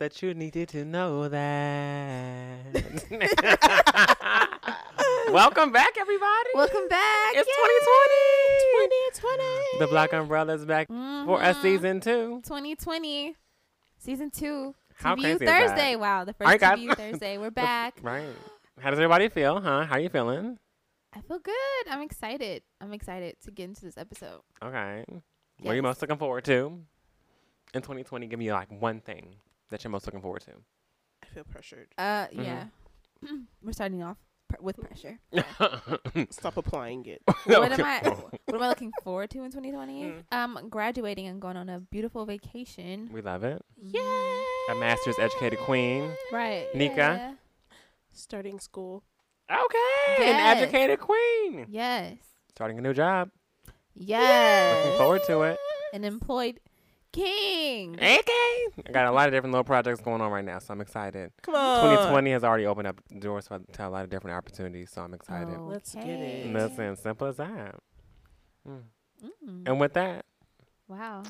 that you needed to know that. Welcome back, everybody. Welcome back. It's Yay! 2020. The Black Umbrella's back for a mm-hmm. season two. 2020. Season two. How TBU crazy is that? Thursday. Wow, the first guys. TBU Thursday. We're back. Right. How does everybody feel, huh? How are you feeling? I feel good. I'm excited. I'm excited to get into this episode. Okay. What are you most looking forward to in 2020? Give me like one thing that you're most looking forward to? I feel pressured. Uh, Mhm. yeah. We're starting off pr- with pressure. Stop applying it. What am I? What am I looking forward to in 2020? Mm. Um, graduating and going on a beautiful vacation. We love it. Yeah. A master's educated queen. Right. Nika? Yeah. Starting school. Okay. Yes. An educated queen. Yes. Starting a new job. Yes. Looking forward to it. An employed king. Okay. I got a lot of different little projects going on right now, so I'm excited. Come on. 2020 has already opened up doors for, to a lot of different opportunities, so I'm excited. Let's get it. Listen, simple as that. Mm. Mm. And with that, Wow.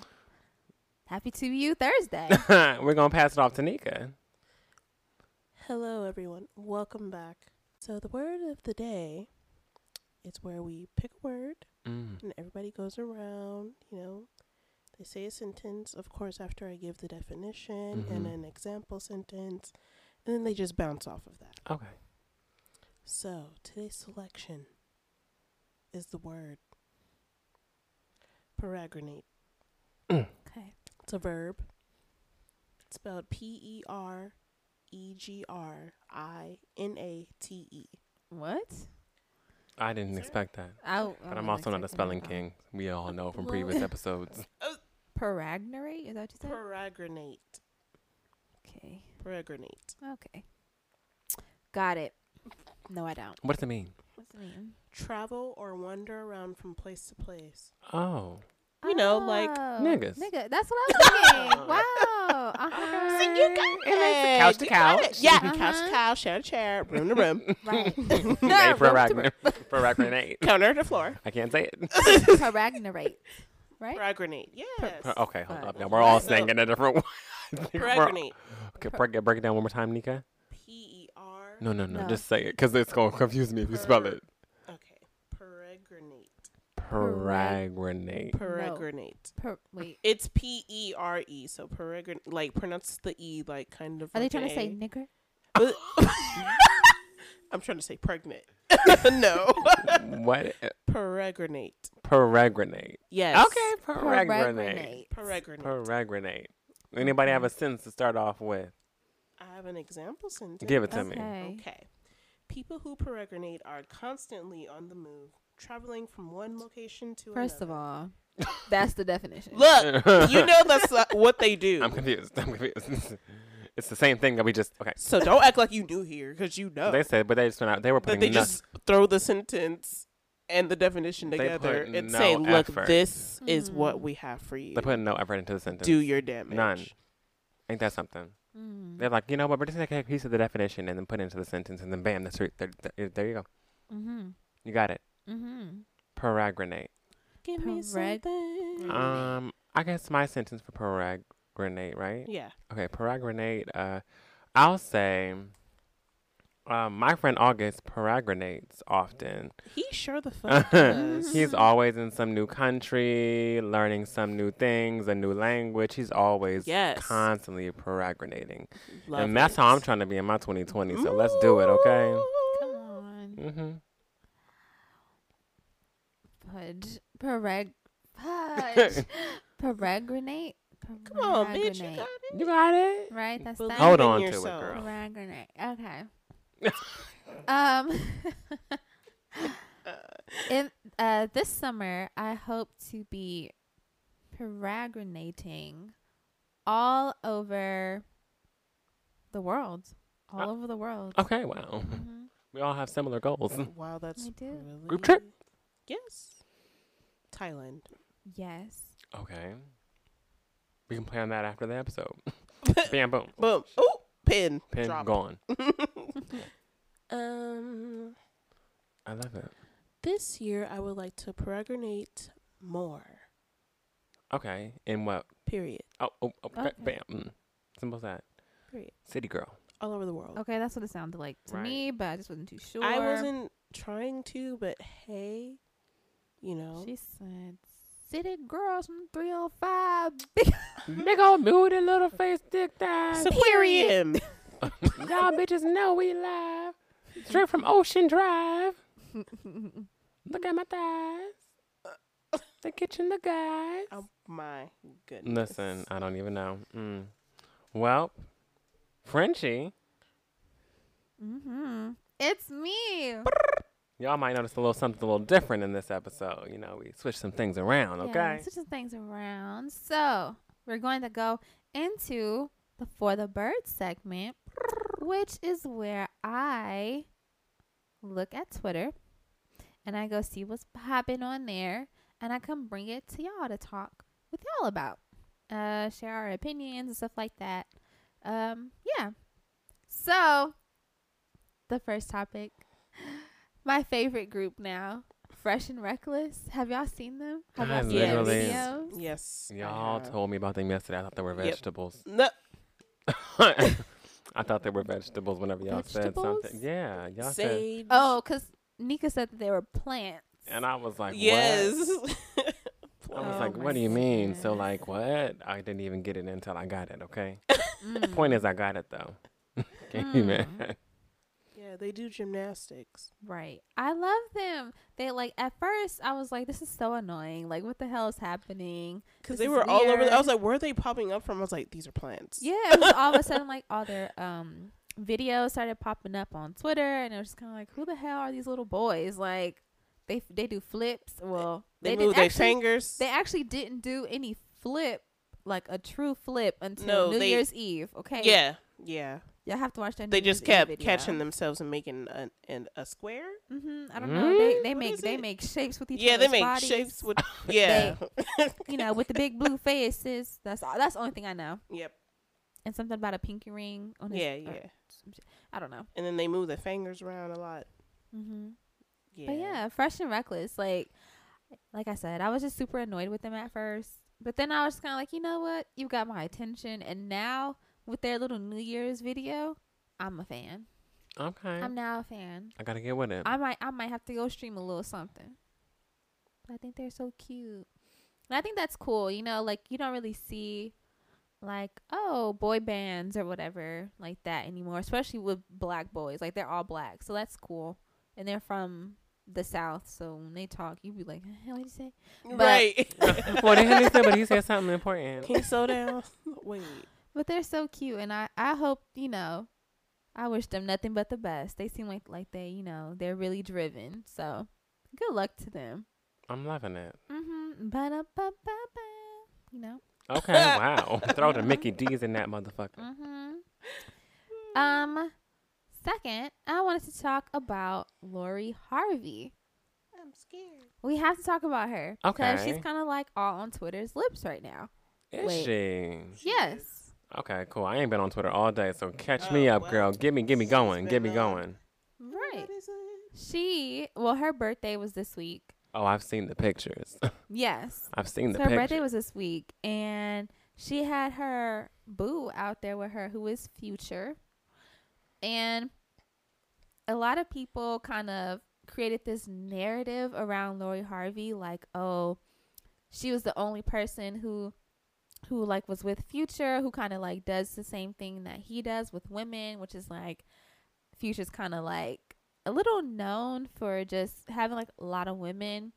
Happy to you Thursday. we're going to pass it off to Nika. Hello, everyone. Welcome back. So, the word of the day is where we pick a word Mm. and everybody goes around, you know, they say a sentence, of course, after I give the definition and Mhm. an example sentence, and then they just bounce off of that. Okay. So, today's selection is the word peregrinate. okay. It's a verb. It's spelled P E R E G R I N A T E. What? I didn't Sir? expect that. I, But I'm also not a spelling king. We all know from Well- previous episodes. Peragnorate? Is that what you said? Peregrinate. okay. Peregrinate. Okay. Got it. No, I don't. What does it mean? What's the name? Travel or wander around from place to place. Oh. You know, like Oh, niggas. Nigga, that's what I was thinking. wow. Uh-huh. See, you got it. Couch to You got it. couch. Yeah, Uh-huh. couch to couch, chair to chair, room to room, Right. Hey, Room to Peragrin- counter to floor. I can't say it. Peragnorate. Right? Peregrinate. Yes. Per- okay, hold up. Right. Now we're all saying it in a different way. We're- Peregrinate. Okay, break it, break it down one more time, Nika. P E R. No, no, no, No. Just say it, cause it's gonna confuse me if you spell it. Okay. Peregrinate. Peragrinate. Peregrinate. Per- wait. It's P E R E, so peregrin like pronounce the E like kind of. Are they like trying an to say nigger? But- I'm trying to say pregnant. no. what? peregrinate. Peregrinate. Yes. Okay, peregrinate. Peregrinate. Peregrinate. Anybody have a sentence to start off with? I have an example sentence. Give it to me. Okay. Okay. People who peregrinate are constantly on the move, traveling from one location to First of all, that's the definition. Look, you know that's uh, what they do. I'm confused. I'm confused. it's the same thing that we just okay. so don't act like you knew here, because you know They said, but they just went out. They were that putting they no- just throw the sentence and the definition together and no say, "Look, effort. this is Mhm. what we have for you. They put no effort into the sentence. Do your damage." None. Ain't that something? Mm. They're like, you know what? We're just gonna take a piece of the definition and then put it into the sentence, and then bam, that's right. There, there, there you go. Mm-hmm. You got it. Mm-hmm. Peragrinate. Give me something. Um, I guess my sentence for peragrinate, right? yeah. Okay, peragrinate. Uh, I'll say, um, my friend August peregrinates often. He sure the fuck does. He's always in some new country, learning some new things, a new language. He's always Yes. constantly peregrinating. Love and that's how I'm trying to be in my 2020. So let's do it, okay? Come on. Mm-hmm. Pudge. Pereg. Pudge. Peregrinate. Come on, bitch. You got it. You got it. Right? That's Believe that. Hold in on to it, girl. Peregrinate. Okay. um. In uh this summer, I hope to be peregrinating all over the world. All Uh, over the world. Okay, wow. Mhm. We all have similar goals. wow, that's We do. really Group trip? Yes. Thailand. Yes. Okay. We can plan that after the episode. Bam, boom. Boom. Oh, pin. Pin Drop. gone. Um, I love it. this year I would like to pregnate more. Okay. And what? Period. Oh, oh, oh Okay. bam. Mm. Simple as that. Period. City girl. All over the world. Okay, that's what it sounded like to Right. me, but I just wasn't too sure. I wasn't trying to, but hey, you know. She said, "City girls from 305." Big Big old booty little face dick thighs. Superior. Y'all bitches know we live. Straight from Ocean Drive. Look at my thighs. The kitchen, the guys. oh my goodness. Listen, I don't even know. Mm. Well, Frenchie, mm-hmm. It's me. Y'all might notice a little something a little different in this episode. You know, we switched some things around, Yeah, okay? switching things around. So we're going to go into the For the Bird segment, which is where I look at Twitter and I go see what's popping on there and I come bring it to y'all to talk with y'all about. Uh share our opinions and stuff like that. Um yeah. So the first topic. My favorite group now. Fresh and Reckless. Have y'all seen them? Have I y'all seen their videos? Yes. Y'all told me about them yesterday. I thought they were Yep. vegetables. No, I thought they were vegetables whenever y'all said something. Yeah, y'all said. sage. Oh, because Nika said that they were plants. And I was like, yes. what? I was Oh like, what do you mean? So, like, what? I didn't even get it until I got it, okay? Mm. Point is, I got it, though. Can't you, man? Mm. Yeah, they do gymnastics. Right. I love them. They like at first I was like, this is so annoying. Like what the hell is happening? Because they were all over. The. I was like, where are they popping up from? I was like, these are plants. Yeah, all of a sudden like all their um videos started popping up on Twitter and it was just kinda like, Who the hell are these little boys? Like they they do flips. Well They, they, move their actually, fingers. they actually didn't do any flip like a true flip until No, New they- Year's Eve. Okay. yeah, yeah. Y'all have to watch that. They New just kept video. catching themselves and making a, an, a square. hmm I don't know. They they make they it? make shapes with each other. Yeah, they make bodies. shapes with. Yeah. You know, with the big blue faces. That's all, that's the only thing I know. yep. And something about a pinky ring on his. Yeah, yeah. some. I don't know. And then they move their fingers around a lot. Mm-hmm. Yeah. But yeah, fresh and reckless. Like, like I said, I was just super annoyed with them at first. But then I was kind of like, you know what? You got my attention. And now with their little New Year's video, I'm a fan. Okay. I'm now a fan. I gotta get with it. I might I might have to go stream a little something. But I think they're so cute. And I think that's cool, you know, like you don't really see like, oh, boy bands or whatever like that anymore, especially with black boys. Like they're all black. So that's cool. And they're from the south, so when they talk, you be like, "Hey, what did you say?" But- right. well, they he said, but he said something important. Can you slow down? Wait. But they're so cute and I I hope, you know, I wish them nothing but the best. They seem like like they, you know, they're really driven. So, good luck to them. I'm loving it. Mm-hmm. Ba-da-ba-ba-ba. You know. Okay, wow. Throw the Mickey D's in that motherfucker. Mm-hmm. Um second, I wanted to talk about Lori Harvey. I'm scared. We have to talk about her because she's kind of like all on Twitter's lips right now. Is Wait. she? Yes. Okay, cool. I ain't been on Twitter all day, so catch me Oh, up, well, girl. Get me, get me going, get me been, going. Right. What is it? She, well her birthday was this week. Oh, I've seen the pictures. Yes. I've seen the So her pictures. birthday was this week, and she had her boo out there with her, who is Future, and a lot of people kind of created this narrative around Lori Harvey, like, oh, she was the only person who, who like was with Future, who kind of like does the same thing that he does with women, which is like, Future's kind of like a little known for just having like a lot of women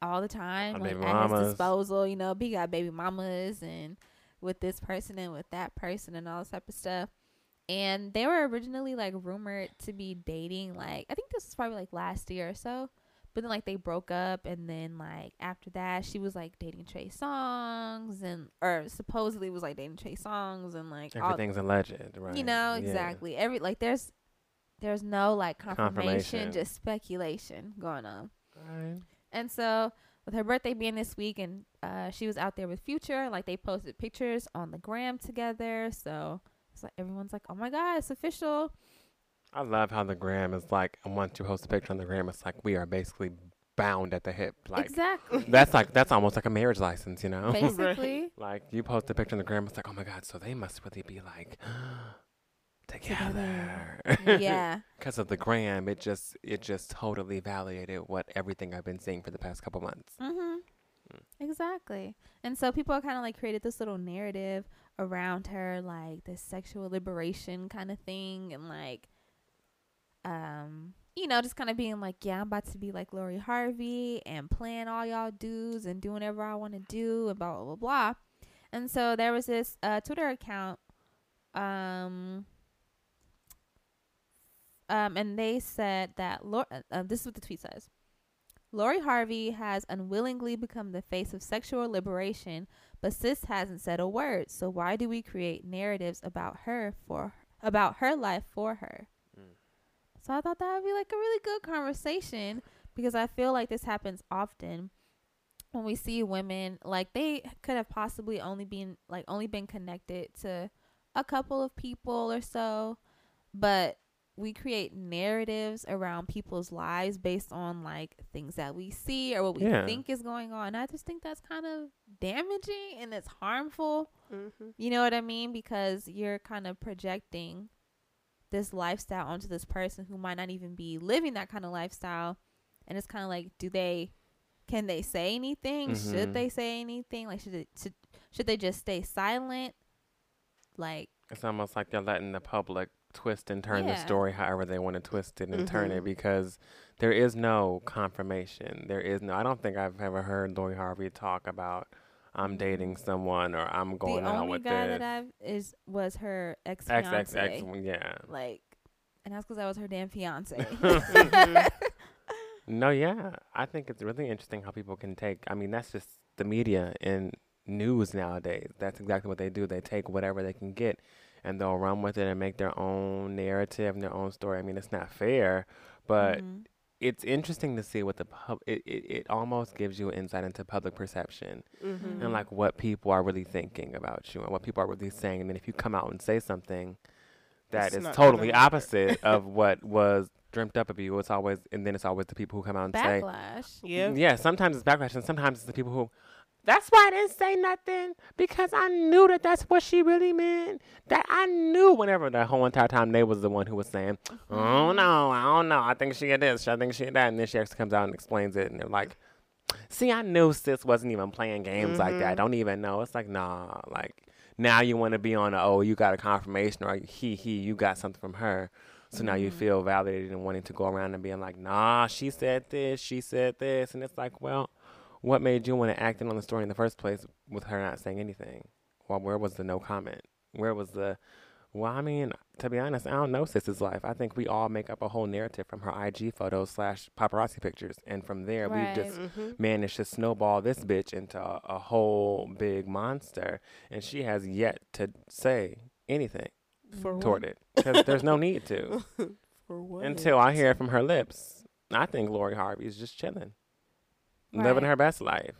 all the time, like at his disposal. You know, he got baby mamas and with this person and with that person and all this type of stuff. And they were originally like rumored to be dating. Like I think this was probably like last year or so. But then like they broke up, and then like after that, she was like dating Trey Songz, and or supposedly was like dating Trey Songz, and like all, Everything's legend, right? you know Yeah. exactly every like there's there's no like confirmation, Confirmation. just speculation going on. Alright. And so with her birthday being this week and uh, she was out there with Future, like they posted pictures on the gram together. So it's like everyone's like, oh my God, it's official. I love how the gram is like, and once you post a picture on the gram, it's like we are basically bound at the hip. Like exactly. that's like that's almost like a marriage license, you know? Basically. like you post a picture on the gram, it's like, oh my god, so they must really be like together. yeah. Because of the gram, it just it just totally validated what everything I've been seeing for the past couple months. Mm-hmm. Exactly. And so people kind of like created this little narrative around her like this sexual liberation kind of thing and like um you know, just kind of being like, yeah, I'm about to be like Lori Harvey and playing all y'all dudes and doing whatever I want to do and blah, blah, blah, blah. And so there was this uh, Twitter account, um, um, and they said that, uh, uh, this is what the tweet says. Lori Harvey has unwillingly become the face of sexual liberation, but sis hasn't said a word. So why do we create narratives about her for about her life for her? So I thought that would be like a really good conversation because I feel like this happens often when we see women like they could have possibly only been like only been connected to a couple of people or so, but we create narratives around people's lives based on like things that we see or what we Yeah. think is going on. I just think that's kind of damaging and it's harmful. Mm-hmm. You know what I mean? Because you're kind of projecting this lifestyle onto this person who might not even be living that kind of lifestyle. And it's kind of like, do they, can they say anything? Mhm. Should they say anything? Like, should it, should, should they just stay silent? Like, It's almost like they're letting the public twist and turn the story however they want to twist it and turn it Mhm. because there is no confirmation. There is no. I don't think I've ever heard Lori Harvey talk about I'm dating someone or I'm going the out only with guy this. that I've is was her ex X fiance. X X. Yeah. Like, and that's because I was her damn fiance. No, yeah. I think it's really interesting how people can take. I mean, that's just the media and news nowadays. That's exactly what they do. They take whatever they can get and they'll run with it and make their own narrative and their own story. I mean, it's not fair, but Mhm. It's interesting to see what the pub. It, it, it almost gives you insight into public perception Mm-hmm. and like what people are really thinking about you and what people are really saying. And then if you come out and say something that It's is totally opposite of what was dreamt up of you, it's always and then it's always the people who come out and say, Backlash. yeah. yeah, sometimes it's backlash, and sometimes it's the people who. That's why I didn't say nothing because I knew that that's what she really meant. That I knew whenever the whole entire time they was the one who was saying, "Oh no, I don't know. I think she get this. I think she get that," and then she actually comes out and explains it, and they're like, "See, I knew sis wasn't even playing games like that. Mhm. Don't even know." It's like, nah, like now you want to be on a oh you got a confirmation or he he you got something from her. So now you Mhm. feel validated and wanting to go around and being like, nah, she said this, she said this. And it's like, well, what made you want to act in on the story in the first place with her not saying anything? Well, where was the no comment? Where was the, well, I mean, to be honest, I don't know Sis's life. I think we all make up a whole narrative from her IG photos slash paparazzi pictures. And from there, Right. we've just Mm-hmm. managed to snowball this bitch into a, a whole big monster. And she has yet to say anything For toward what? it because there's no need to. For what? until I hear it from her lips. I think Lori Harvey is just chilling, living her best life,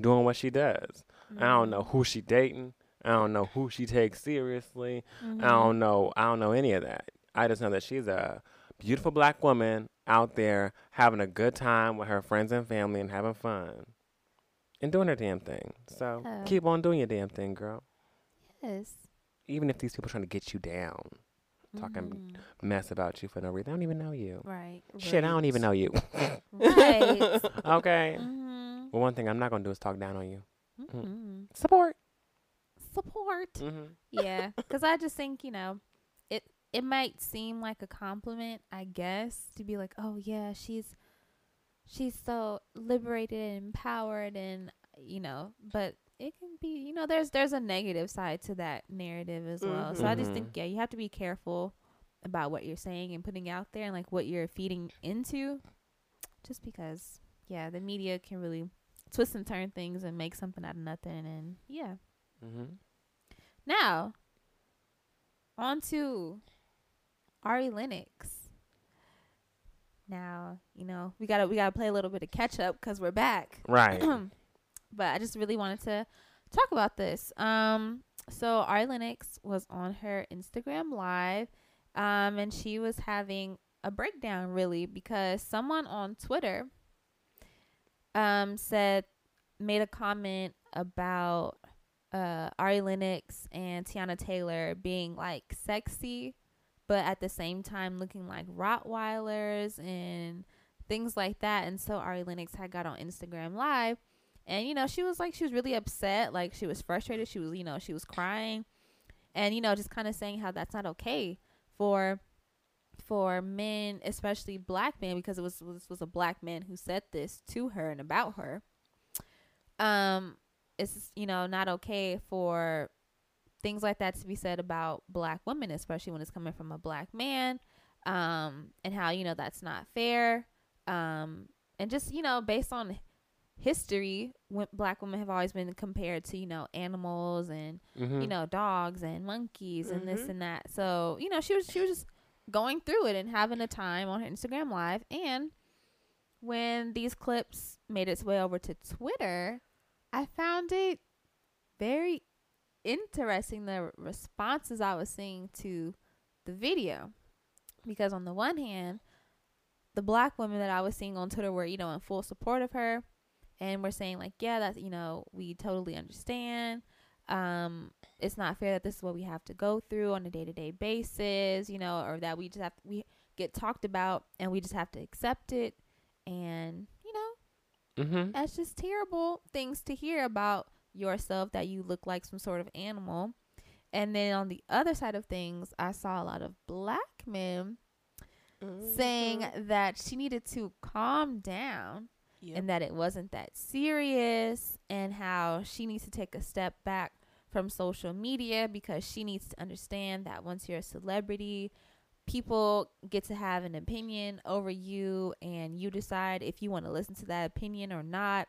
doing what she does. I don't Mhm. know who she dating. I don't know who she takes seriously. Mhm. I don't know. I don't know any of that. I just know that she's a beautiful black woman out there having a good time with her friends and family and having fun and doing her damn thing. So Yeah. keep on doing your damn thing, girl. Yes. Even if these people are trying to get you down, Talking Mhm. mess about you for no reason, I don't even know you. Right. Shit, I don't even know you. Right. okay. Mhm. Well, one thing I'm not gonna do is talk down on you. Mhm. Support. Support. Mm-hmm. yeah, because I just think you know, it it might seem like a compliment, I guess, to be like, oh yeah, she's she's so liberated and empowered, and you know, but it can be, you know, there's there's a negative side to that narrative as well. So I just Mhm. think yeah, you have to be careful about what you're saying and putting out there, and like what you're feeding into, just because yeah, the media can really twist and turn things and make something out of nothing, and yeah. Mm-hmm. Now, on to Ari Lennox. now you know we gotta we gotta play a little bit of catch up because we're back. Right. but I just really wanted to talk about this. Um, so Ari Lennox was on her Instagram live, um, and she was having a breakdown really because someone on Twitter, um, said made a comment about uh Ari Lennox and Teyana Taylor being like sexy, but at the same time looking like Rottweilers and things like that. And so Ari Lennox had got on Instagram live and you know, she was like she was really upset, like she was frustrated, she was, you know, she was crying. And you know, just kind of saying how that's not okay for for men, especially black men because it was this was a black man who said this to her and about her. Um it's you know, not okay for things like that to be said about black women, especially when it's coming from a black man. Um and how, you know, that's not fair. Um and just, you know, based on history black women have always been compared to you know animals and mm-hmm. you know dogs and monkeys and this Mhm. and that so you know she was she was just going through it and having a time on her instagram live and when these clips made its way over to twitter i found it very interesting the responses i was seeing to the video because on the one hand the black women that i was seeing on twitter were you know in full support of her and we're saying like yeah that's you know we totally understand um it's not fair that this is what we have to go through on a day-to-day basis you know or that we just have to, we get talked about and we just have to accept it and you know Mm-hmm. that's just terrible things to hear about yourself that you look like some sort of animal and then on the other side of things i saw a lot of black men saying Mhm. that she needed to calm down Yep. and that it wasn't that serious and how she needs to take a step back from social media because she needs to understand that once you're a celebrity people get to have an opinion over you and you decide if you want to listen to that opinion or not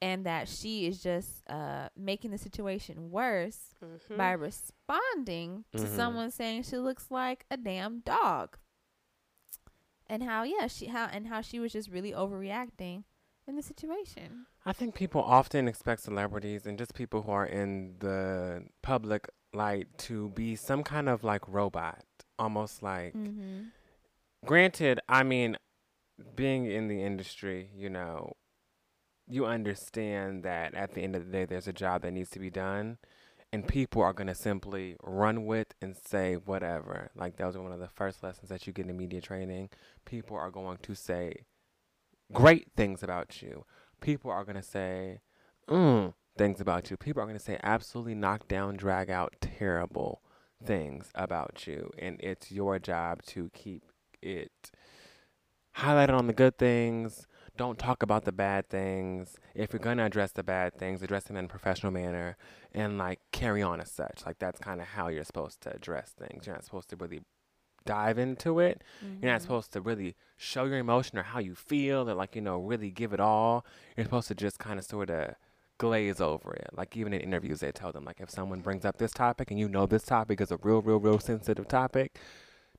and that she is just uh, making the situation worse Mhm. by responding to Mhm. someone saying she looks like a damn dog and how yeah she how and how she was just really overreacting in the situation I think people often expect celebrities and just people who are in the public light to be some kind of like robot, almost like. mm-hmm. Granted, I mean, being in the industry, you know, you understand that at the end of the day, there's a job that needs to be done, and people are going to simply run with and say whatever. Like, that was one of the first lessons that you get in media training. People are going to say great things about you. People are going to say, mm, things about you. People are going to say absolutely knock down, drag out, terrible things about you. And it's your job to keep it highlighted on the good things. Don't talk about the bad things. If you're going to address the bad things, address them in a professional manner and like carry on as such. Like that's kind of how you're supposed to address things. You're not supposed to really dive into it. Mm-hmm. You're not supposed to really show your emotion or how you feel or like, you know, really give it all. You're supposed to just kind of sort of glaze over it. Like even in interviews they tell them like if someone brings up this topic and you know this topic is a real, real, real sensitive topic,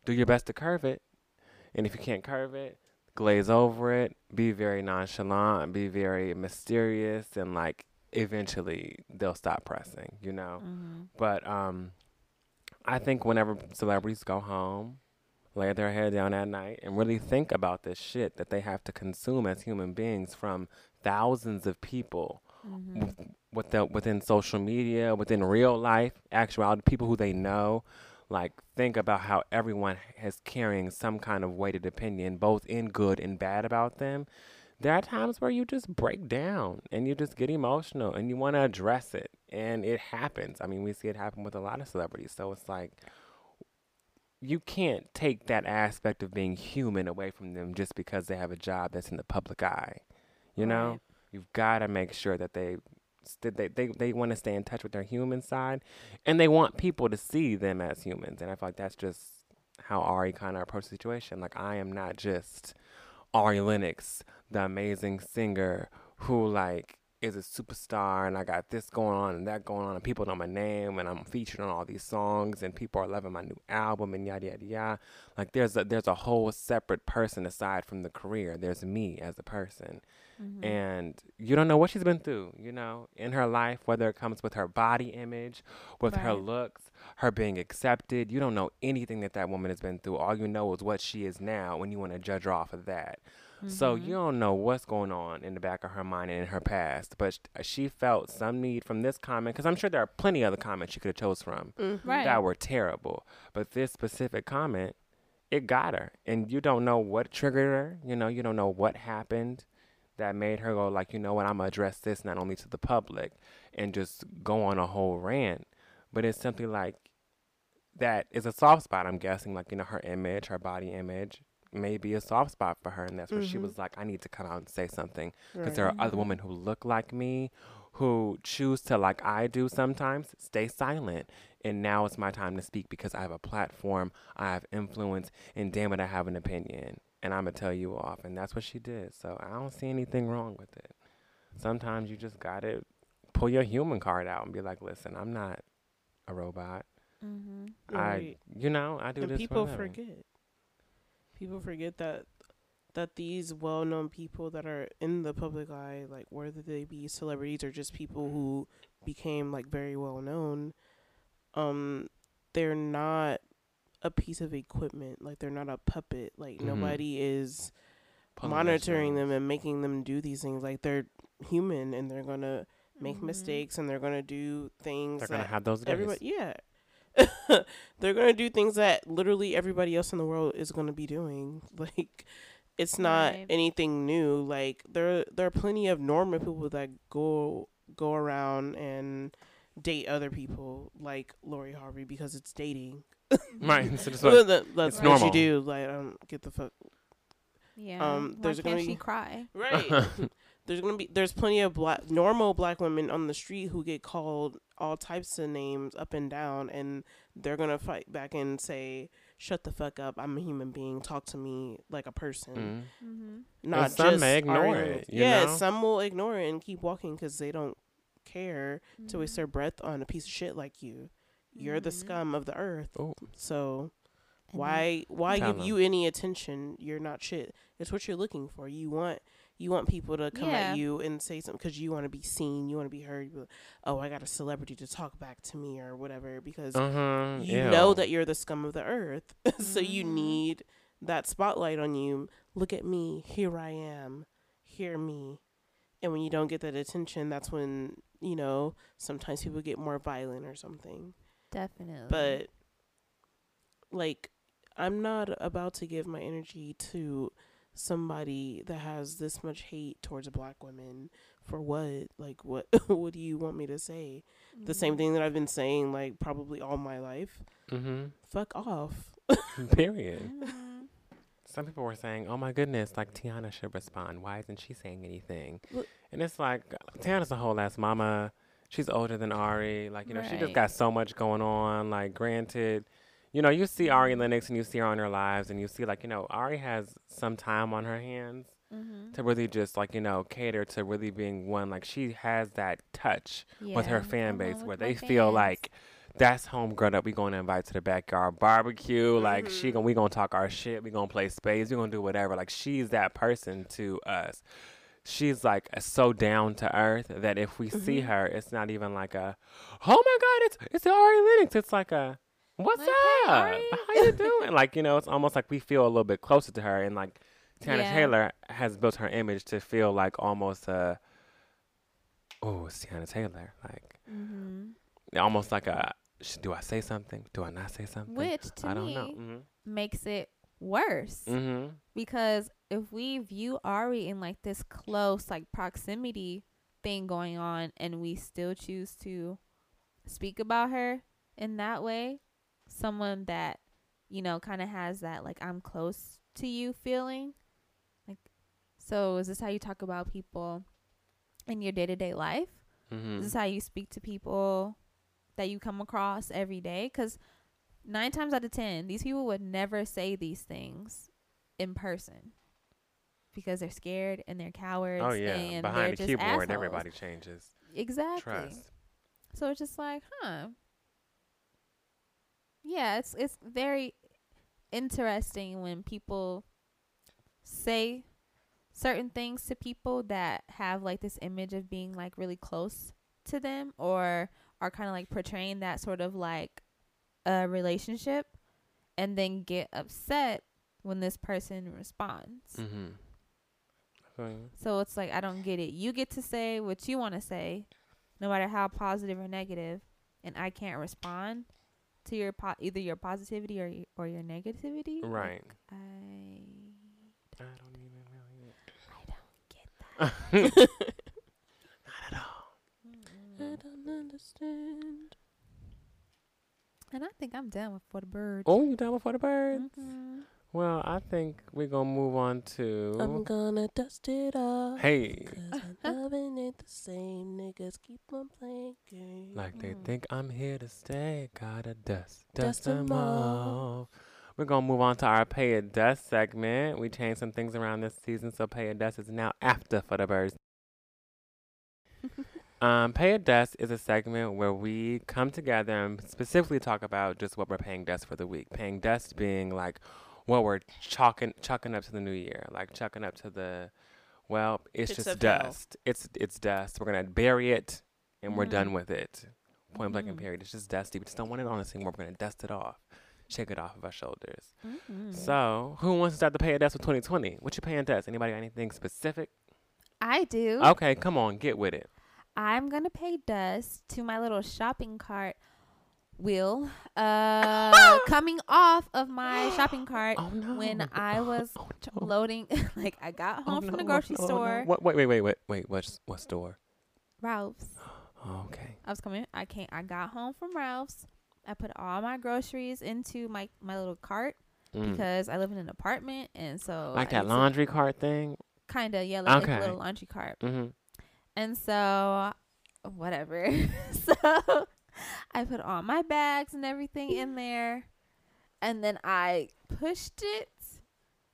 do your best to curve it. And if you can't curve it, glaze over it, be very nonchalant, be very mysterious and like eventually they'll stop pressing, you know? Mm-hmm. But um, I think whenever celebrities go home, lay their head down at night, and really think about this shit that they have to consume as human beings from thousands of people Mm-hmm. with the, within social media, within real life, actuality, people who they know. Like, think about how everyone is carrying some kind of weighted opinion, both in good and bad about them. There are times where you just break down and you just get emotional and you want to address it. And it happens. I mean, we see it happen with a lot of celebrities. So it's like, you can't take that aspect of being human away from them just because they have a job that's in the public eye. You know? Right. You've got to make sure that they st- they they, they want to stay in touch with their human side, and they want people to see them as humans. And I feel like that's just how Ari kind of approached the situation. Like I am not just Ari Lennox, the amazing singer who like is a superstar and I got this going on and that going on and people know my name and I'm featured on all these songs and people are loving my new album and yada yada yada. Like there's a there's a whole separate person aside from the career. There's me as a person. Mhm. And you don't know what she's been through, you know, in her life, whether it comes with her body image, with her looks, her being accepted. You don't know anything that that woman has been through. All you know is what she is now when you want to judge her off of that. So Mhm. you don't know what's going on in the back of her mind and in her past, but she felt some need from this comment because I'm sure there are plenty of other comments she could have chose from Mhm. Right. that were terrible. But this specific comment, it got her, and you don't know what triggered her. You know, you don't know what happened that made her go like, you know what, I'm gonna address this not only to the public and just go on a whole rant, but it's simply like that is a soft spot. I'm guessing, like you know, her image, her body image. May be a soft spot for her, and that's where she Mhm. was like, "I need to come out and say something." because Right. there are other women who look like me who choose to like i do sometimes stay silent and now it's my time to speak because i have a platform i have influence and damn it i have an opinion and i'm gonna tell you off and that's what she did so i don't see anything wrong with it sometimes you just gotta pull your human card out and be like listen i'm not a robot Mhm. Right. i you know i do and this people for a forget. People forget that that these well-known people that are in the public eye, like whether they be celebrities or just people who became like very well known, um, they're not a piece of equipment. Like they're not a puppet. Like Mhm. nobody is Pulling monitoring them strings. and making them do these things. Like they're human and they're gonna make Mhm. mistakes and they're gonna do things they're gonna have those days. everybody yeah they're gonna do things that literally everybody else in the world is gonna be doing like it's not Right. anything new like there there are plenty of normal people that go go around and date other people like Lori Harvey because it's dating right so just Well, what, that- that's it's what normal. you do like um get the fuck Yeah. Um, Why there's can't gonna she be- cry? right there's gonna be there's plenty of black normal black women on the street who get called all types of names up and down and they're gonna fight back and say shut the fuck up i'm a human being talk to me like a person Mhm. Mm-hmm. not some just may ignore it, you yeah know? some will ignore it and keep walking because they don't care to waste Mm-hmm. their breath on a piece of shit like you you're the Mhm. scum of the earth Oh. so why why Tell give 'em. you any attention you're not shit it's what you're looking for you want you want people to come Yeah. at you and say something because you want to be seen you want to be heard like, oh i got a celebrity to talk back to me or whatever because Uh-huh. you know that you're the scum of the earth so you Mhm. need that spotlight on you look at me here i am hear me and when you don't get that attention that's when you know sometimes people get more violent or something Definitely. but like i'm not about to give my energy to somebody that has this much hate towards black women for what like what what do you want me to say the same Mhm. thing that i've been saying like probably all my life Mhm. fuck off Period. Mhm. Some people were saying, "Oh my goodness, like Teyana should respond. Why isn't she saying anything?" Look- And it's like Teyana's a whole ass mama. She's older than Ari. Like you know, she just got so much going on. Like granted, you know, you see Ari Lennox and you see her on her lives, and you see like you know, Ari has some time on her hands Mhm. to really just like you know cater to really being one. Like she has that touch with her fan base where they feel fans. like that's homegirl that we gonna invite to the backyard barbecue. Like she Mhm. gonna we gonna talk our shit. We gonna play spades. We gonna do whatever. Like she's that person to us. She's like so down to earth that if we see Mhm. her, it's not even like a, oh my god, it's it's Ari Lennox. It's like a, what's Like, hey, up? Ari." How you doing? like you know, it's almost like we feel a little bit closer to her, and like Tana Yeah. Taylor has built her image to feel like almost a, oh, it's Teyana Taylor. Like Mhm. almost like a do I say something? Do I not say something? Which to I don't me know. Mm-hmm. makes it worse Mm-hmm. because if we view Ari in like this close like proximity thing going on and we still choose to speak about her in that way, someone that you know kind of has that like I'm close to you feeling. Like so is this how you talk about people in your day-to-day life? Mm-hmm. This how you speak to people that you come across every day. Because nine times out of ten, these people would never say these things in person. because they're scared and they're cowards. Oh yeah, and behind they're the just keyboard, assholes. everybody changes. exactly. Trust. So it's just like, huh? Yeah, it's it's very interesting when people say certain things to people that have like this image of being like really close to them or are kind of like portraying that sort of like a relationship and then get upset when this person responds. Mm-hmm. So it's like I don't get it. You get to say what you want to say, no matter how positive or negative, and I can't respond to your po- either your positivity or y- or your negativity. Like, Right. I I don't even really. I don't get that. Not at all. I don't understand. And I think I'm down with for the birds. Oh, you done before the birds? Mhm. Well, I think we're gonna move on to. I'm gonna dust it off. Hey, Cause I'm loving it the same. Niggas keep on playing games. like they think I'm here to stay. Gotta dust, dust, Dust 'em them off. We're gonna move on to our pay a dust segment. We changed some things around this season, so pay a dust is now after for the birds. Um, pay a dust is a segment where we come together and specifically talk about just what we're paying dust for the week. Paying dust being like what we're chalking chucking up to the new year, like chucking up to the well, it's just of hell. dust. It's it's dust. We're gonna bury it and we're done Mhm. with it. Point blank and Mhm. period. It's just dusty. We just don't want it on us anymore. We're gonna dust it off. Shake it off of our shoulders. Mhm. So who wants to start the pay a dust for 2020? What you paying dust? Anybody got anything specific? I do. Okay, come on, get with it. I'm gonna pay dust to my little shopping cart wheel uh coming off of my shopping cart Oh no. when I was Oh, no. loading like I got Oh, home from the grocery store What? Wait, wait, wait, wait, wait. What? What store? Ralphs Oh, okay. I was coming I came I got home from Ralphs I put all my groceries into my my little cart Mm. because I live in an apartment and so Like that I laundry cart thing. kind of yeah like, like Okay. a little laundry cart Mm-hmm. And so, whatever. so, I put all my bags and everything in there. And then I pushed it.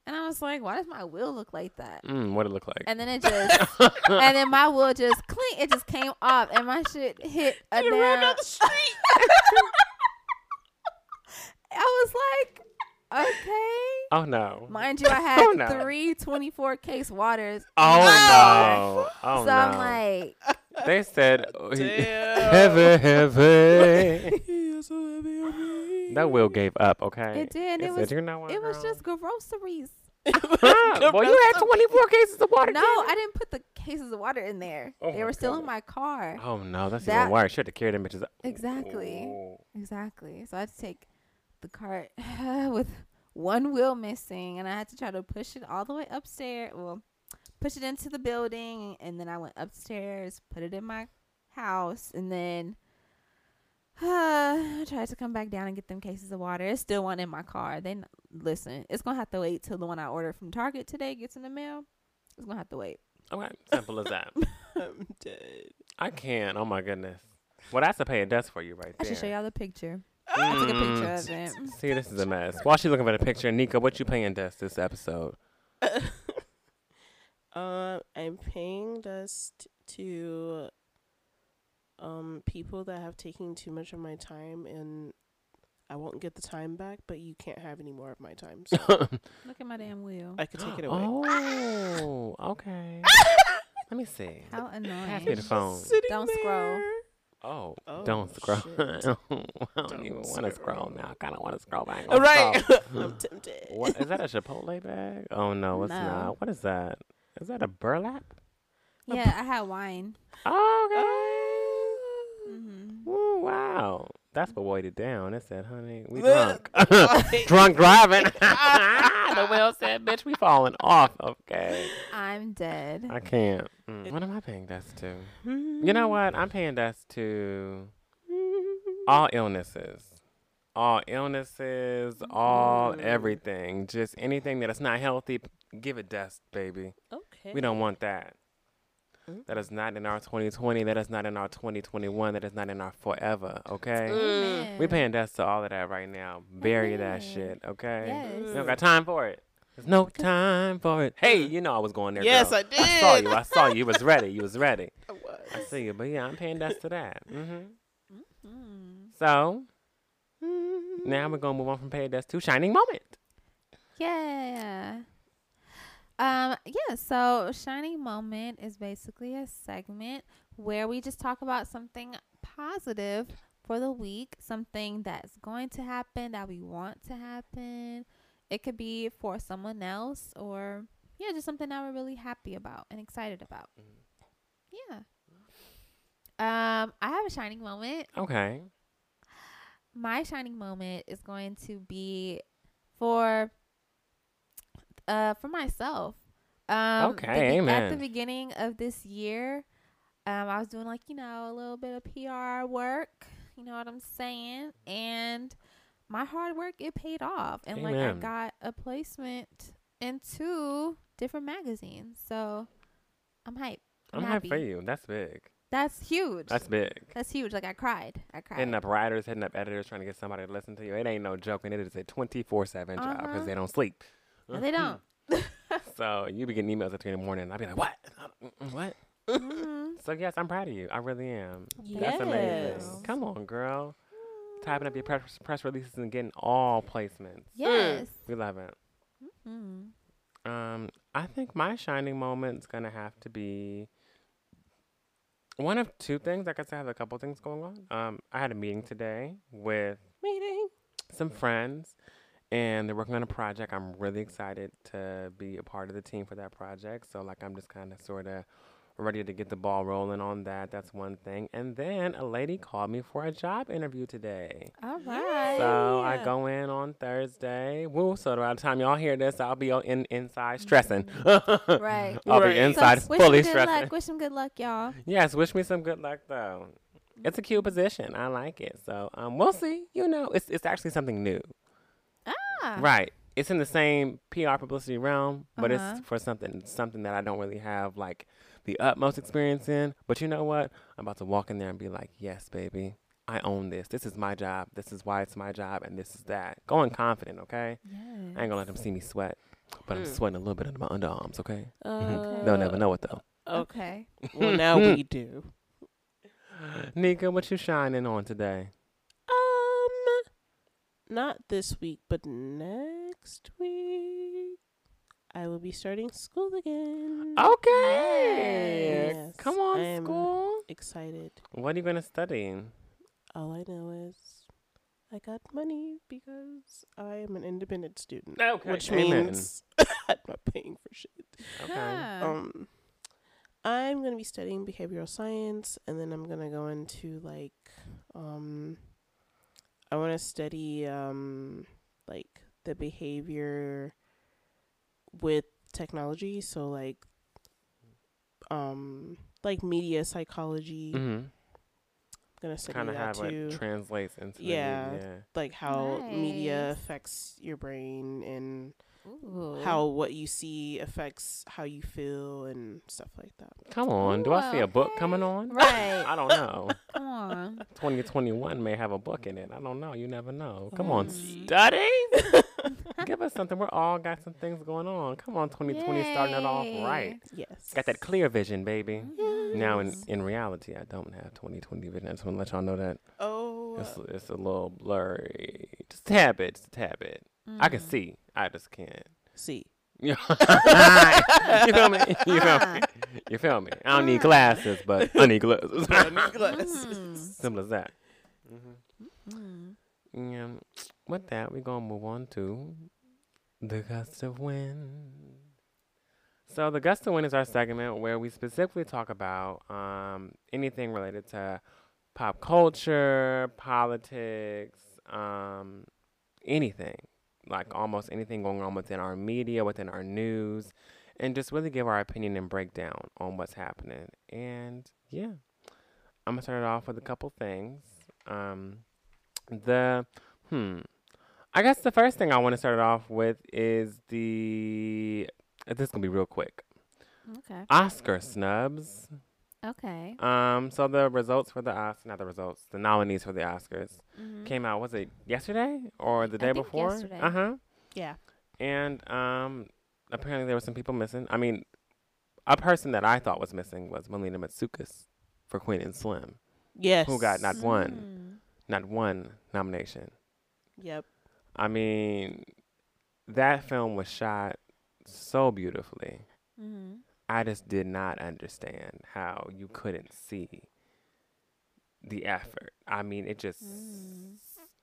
And I was like, why does my wheel look like that? Mm, what it look like? And then it just, and then my wheel just clean. It just came off, and my shit hit a You down. ran down the street. I was like, okay. oh no. Mind you, I had Oh, no. three 24 case waters. Oh in my car. no. Oh so no. I'm like, they said oh, he- Damn. heavy, heavy. You're so heavy that wheel gave up. Okay. it did. It It was "You know what, It was just groceries. Huh, well, you had 24 cases of water. No, I didn't put the cases of water in there. Oh they my were still in my car. Oh no, that's That- even worse. You had to carry them bitches. up. Exactly. Oh. Exactly. So I had to take the cart with one wheel missing, and I had to try to push it all the way upstairs. Well, push it into the building, and then I went upstairs, put it in my house, and then I tried to come back down and get them cases of water. It's still one in my car. They n- listen. It's gonna have to wait till the one I ordered from Target today gets in the mail. It's gonna have to wait. Okay, simple as that. I'm dead. I can't. Oh my goodness. Well, that's a pay a dust for you right I there. I should show y'all the picture. I took a picture of it. Mm. See, this is a mess. While she's looking for the picture, Nika, what you paying dust this episode? um, I'm paying dust to um people that have taken too much of my time, and I won't get the time back. But you can't have any more of my time, so Look at my damn wheel. I could take it away. Oh, okay. Let me see. How annoying. Pass me the phone. Sitting Don't scroll. Oh, Oh, don't scroll. shit. I don't Don't even want to scroll scroll. now. I kind of want to scroll back. All right, I'm tempted. What is that? A Chipotle bag? Oh no, it's No. not. What is that? Is that a burlap? Yeah, I had wine. Oh, okay. Mm-hmm. Ooh, wow. That's what weighed it down. It said, honey, we drunk. drunk driving. the wheel said, bitch, we falling off. Okay. I'm dead. I can't. Mm, what am I paying dust to? You know what? I'm paying dust to all illnesses. All illnesses, all Mm. everything. Just anything that is not healthy, give it dust, baby. Okay. We don't want that. Mm. That is not in our 2020. That is not in our 2021. That is not in our forever. Okay. Mm. We paying dust to all of that right now. Bury that shit. Okay. Yes. We don't got time for it. There's no time for it. Hey, you know I was going there. yes, girl. I did. I saw you. I saw you. You was ready. You was ready. I was. I see you. But yeah, I'm paying dust to that. hmm Mm. So now we're gonna move on from paying dust to shining moment. Yeah. Um, yeah, so Shining Moment is basically a segment where we just talk about something positive for the week, something that's going to happen that we want to happen. It could be for someone else or yeah, just something that we're really happy about and excited about. Yeah. Um, I have a shining moment Okay. my shining moment is going to be for uh for myself. Um Okay, the be- At the beginning of this year, um I was doing like, you know, a little bit of PR work, you know what I'm saying? And my hard work it paid off and like I got a placement in two different magazines. So I'm hyped. I'm happy. happy for you. That's big. That's huge. That's big. That's huge. Like I cried. I cried. Hitting up writers, hitting up editors, trying to get somebody to listen to you. It ain't no joke, and it is a 24 7 job Uh-huh. because they don't sleep. No, they don't. so you be getting emails at 3 in the morning, I'll be like, what? Mm, What? Mhm. So, yes, I'm proud of you. I really am. That's Yes. amazing. Come on, girl. Typing up your press, press releases and getting all placements. Yes. We love it. Mm. Um, I think my shining moment's gonna have to be one of two things. I guess I have a couple things going on. Um, I had a meeting today with Meeting. some friends, and they're working on a project. I'm really excited to be a part of the team for that project. So, like, I'm just kind of sort of ready to get the ball rolling on that. That's one thing. And then a lady called me for a job interview today. All right. So I go in on Thursday. Woo! So by the time y'all hear this, I'll be in inside stressing. Right. I'll Right. be inside so wish fully him good stressing. luck. Wish him good luck, y'all. Yes, wish me some good luck though. It's a cute position. I like it. So um, we'll see. You know, it's it's actually something new. Ah. Right. It's in the same PR publicity realm, but Uh-huh. it's for something something that I don't really have like the utmost experience in. But you know what? I'm about to walk in there and be like, "Yes, baby. I own this. This is my job. This is why it's my job and this is that." Going confident, okay? Yes. I ain't gonna let them see me sweat. But I'm Mm. sweating a little bit under my underarms, okay? Uh, They'll never know it though. Okay. Okay. Well, now we do. Nika, what you shining on today? Not this week, but next week I will be starting school again. Okay. Yes, Come on, I am school. Excited. What are you gonna study? All I know is I got money because I am an independent student. Okay. Which Amen. means I'm not paying for shit. Okay. Huh. Um, I'm gonna be studying behavioral science, and then I'm gonna go into like, um, I want to study um, like the behavior with technology. So like, um, like media psychology. Mm-hmm. I'm gonna study Kind of that have too. it translates into Yeah. the media. like how media affects your brain and Ooh. how what you see affects how you feel and stuff like that. Come on, do I see a book okay. coming on? Right. I don't know. Come on. 2021 may have a book in it. I don't know. You never know. Come on, study. Give us something. We're all got some things going on. Come on, 2020 starting it off right. Yes. Got that clear vision, baby. Mhm. Now in in reality, I don't have 2020 vision. I just want to let y'all know that Oh. it's it's a little blurry, just a tad bit, just a tad bit. I can Mm. see, I just can't. see. you feel me? You feel me? You feel me? I don't need glasses, but I need glasses. Mhm. Simple as that. Mm-hmm. Mm. Yeah. With that, we're gonna move on to the gust of wind. So the gust of wind is our segment where we specifically talk about um, anything related to pop culture, politics, um, anything, like almost anything going on within our media, within our news, and just really give our opinion and breakdown on what's happening. And yeah, I'm gonna start it off with a couple things. Um, the hmm, I guess the first thing I want to start it off with is the. This is gonna be real quick. Okay. Oscar snubs. Okay. Um, so the results for the Oscars, not the results, the nominees for the Oscars Mhm. came out. Was it yesterday or the day think before? yesterday. Uh huh. Yeah. And um, apparently there were some people missing. I mean, a person that I thought was missing was Melina Matsoukas for Queen and Slim, Yes. who got not one, not one nomination. Yep. I mean, that film was shot so beautifully. Mm-hmm. I just did not understand how you couldn't see the effort. I mean, it just Mm.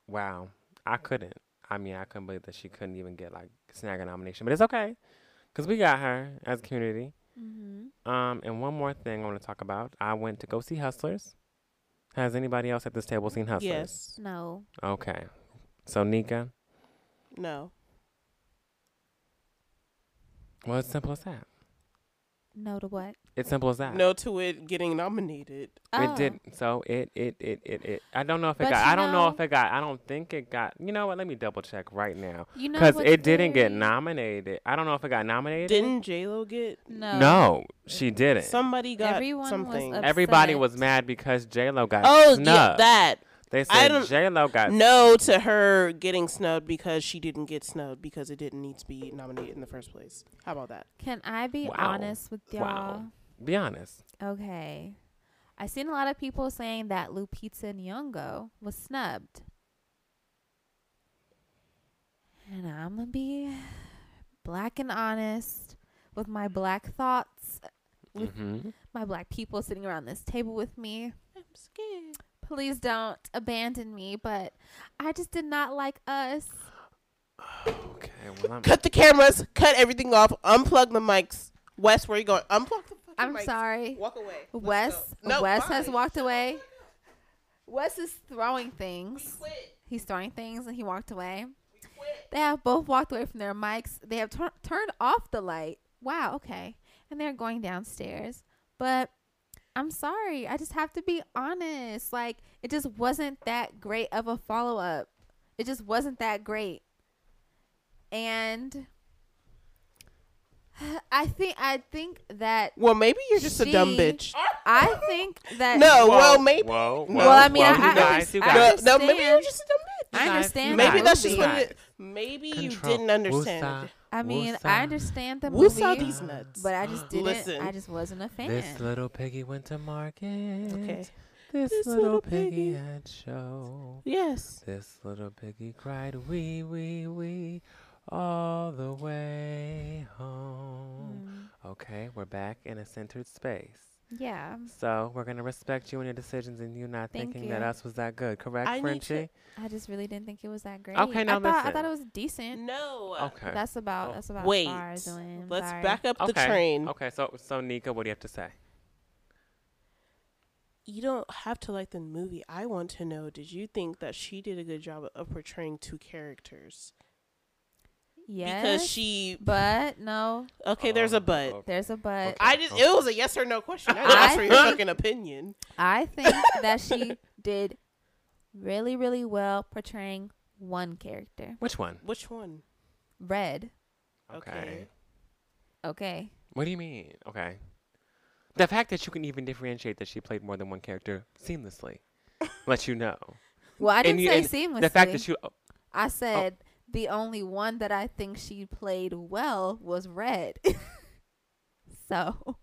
wow. I couldn't. I mean, I couldn't believe that she couldn't even get like snag a nomination, but it's okay because we got her as a community. Mm-hmm. Um, and one more thing I want to talk about. I went to go see Hustlers. Has anybody else at this table seen Hustlers? Yes. No. Okay. So Nika, No. well, it's simple as that. No to what? It's simple as that. No to it getting nominated. Oh. It did. So it, it, it, it, it. I don't know if it But got. I don't know know- if it got. I don't think it got. You know what? Let me double check right now You know because it didn't get nominated. I don't know if it got nominated. Didn't J Lo get? No. No, she didn't. Somebody got Everyone was something. up- Everybody was mad because J Lo got oh snubbed. yeah, that. They I said don't- J Lo got No to her getting snubbed because she didn't get snubbed because it didn't need to be nominated in the first place. How about that? Can I be Wow. honest with y'all? Wow. Be honest. Okay. I seen a lot of people saying that Lupita Nyong'o was snubbed. And I'm going to be black and honest with my black thoughts, with hmm my black people sitting around this table with me. I'm scared. Please don't abandon me, but I just did not like us. Okay. Well, I'm, Cut the cameras. Cut everything off. Unplug the mics. Wes, where are you going? Unplug the fucking I'm mics. sorry. Walk away. Let's Wes. No, Wes has walked away. Wes is throwing We things. quit. He's throwing things and he walked away. We quit. They have both walked away from their mics. They have tur- turned off the light. Wow, okay. And they're going downstairs. But I'm sorry. I just have to be honest. Like, it just wasn't that great of a follow up. It just wasn't that great. And I think I think that Well, maybe you're just a dumb bitch. I think that No, Whoa, well, maybe. Whoa. No. whoa, Well, I mean, whoa, I- you I guys, you understand- guys. No, no, maybe you're just a dumb bitch. I understand Maybe that's just movie. what you it. Maybe you didn't understand. Woosah. It. I mean, Woosah. I understand the Who saw movie, these nuts? but I just didn't. Listen. I just wasn't a fan. This little piggy went to market. Okay. This, This little, little piggy, piggy. had show. Yes. This little piggy cried wee wee wee all the way home. Mm, Okay, we're back in a centered space. Yeah, So we're gonna respect you and your decisions and you not Thank thinking that us was that good, correct, I Frenchie? to- I just really didn't think it was that great. Okay, now I thought I thought it was decent. No. Okay. That's about Oh. that's about Wait. as far as it went. Let's Sorry. back up the train. Okay, so so Nika, what do you have to say? You don't have to like the movie. I want to know did you think that she did a good job of portraying two characters? Yes, Because she. but no, Okay, there's a Oh, but. okay. there's a but. Okay. I just. It was a yes or no question. I didn't ask for your think- fucking opinion. I think that she did really, really well portraying one character, Which one? Which one? Red. Okay. Okay. Okay, What do you mean? Okay. The fact that you can even differentiate that she played more than one character seamlessly lets you know. well, I didn't you- say and seamlessly. The fact that you. oh, I said oh. The only one that I think she played well was Red. so oh,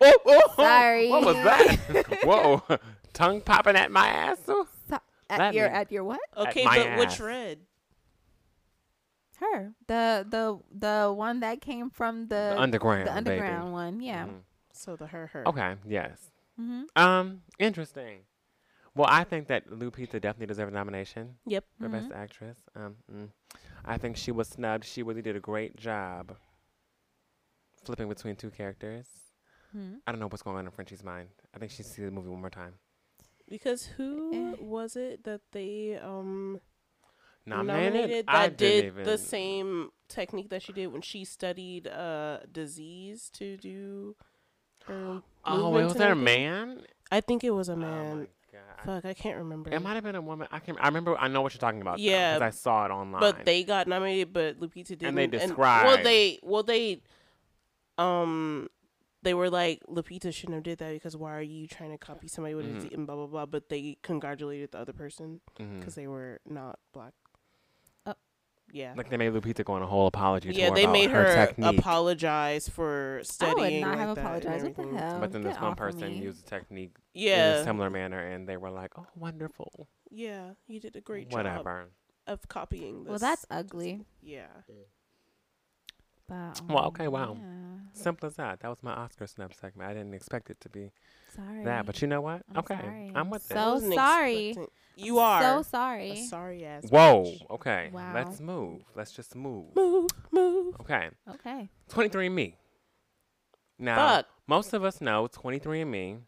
oh, oh, Sorry. What was that? Whoa, tongue popping at my ass. at Let your me- at your what? Okay, my but which red? Her the the the one that came from the The underground, the baby. underground one. Yeah. Mhm. So the her her. Okay. Yes. Mm-hmm. Um. Interesting. Well, I think that Lupita definitely deserved a nomination Yep. for best actress. Um. mm. I think she was snubbed. She really did a great job flipping between two characters. hmm I don't know what's going on in Frenchie's mind. I think she should see the movie one more time. Because who Eh. was it that they um Nominated? that I did didn't even. the same technique that she did when she studied uh disease to do her Oh, it was and that a man? I think it was a Oh man. my god. Fuck, I can't remember. It might have been a woman. I can. I remember. I know what you're talking about. Yeah, because I saw it online. but they got nominated, but Lupita didn't. And they described. And, well, they well they um they were like Lupita shouldn't have did that because why are you trying to copy somebody with a Mhm. disease and blah blah blah. But they congratulated the other person because they were not black. Yeah. Like they made Lupita go on a whole apology yeah, tour Yeah, they about made her, her, technique. apologize for I would studying. not like have that apologized. What the everything. hell? but then this one person me. used the technique in a similar manner, and they were like, "Oh, wonderful, Yeah, you did a great job whatever." of copying this. Well, that's ugly. Yeah. Mm. But, Well, um, okay, wow. yeah. Simple as that. That was my Oscar snub segment. I didn't expect it to be Sorry. that, but you know what? I'm okay, sorry. I'm with So it. I wasn't sorry. You are so a sorry. sorry ass. Whoa. bitch. Okay. Wow. Let's move. Let's just move. Move, move. Okay. Okay. 23andMe. Now, Fuck. most of us know 23andMe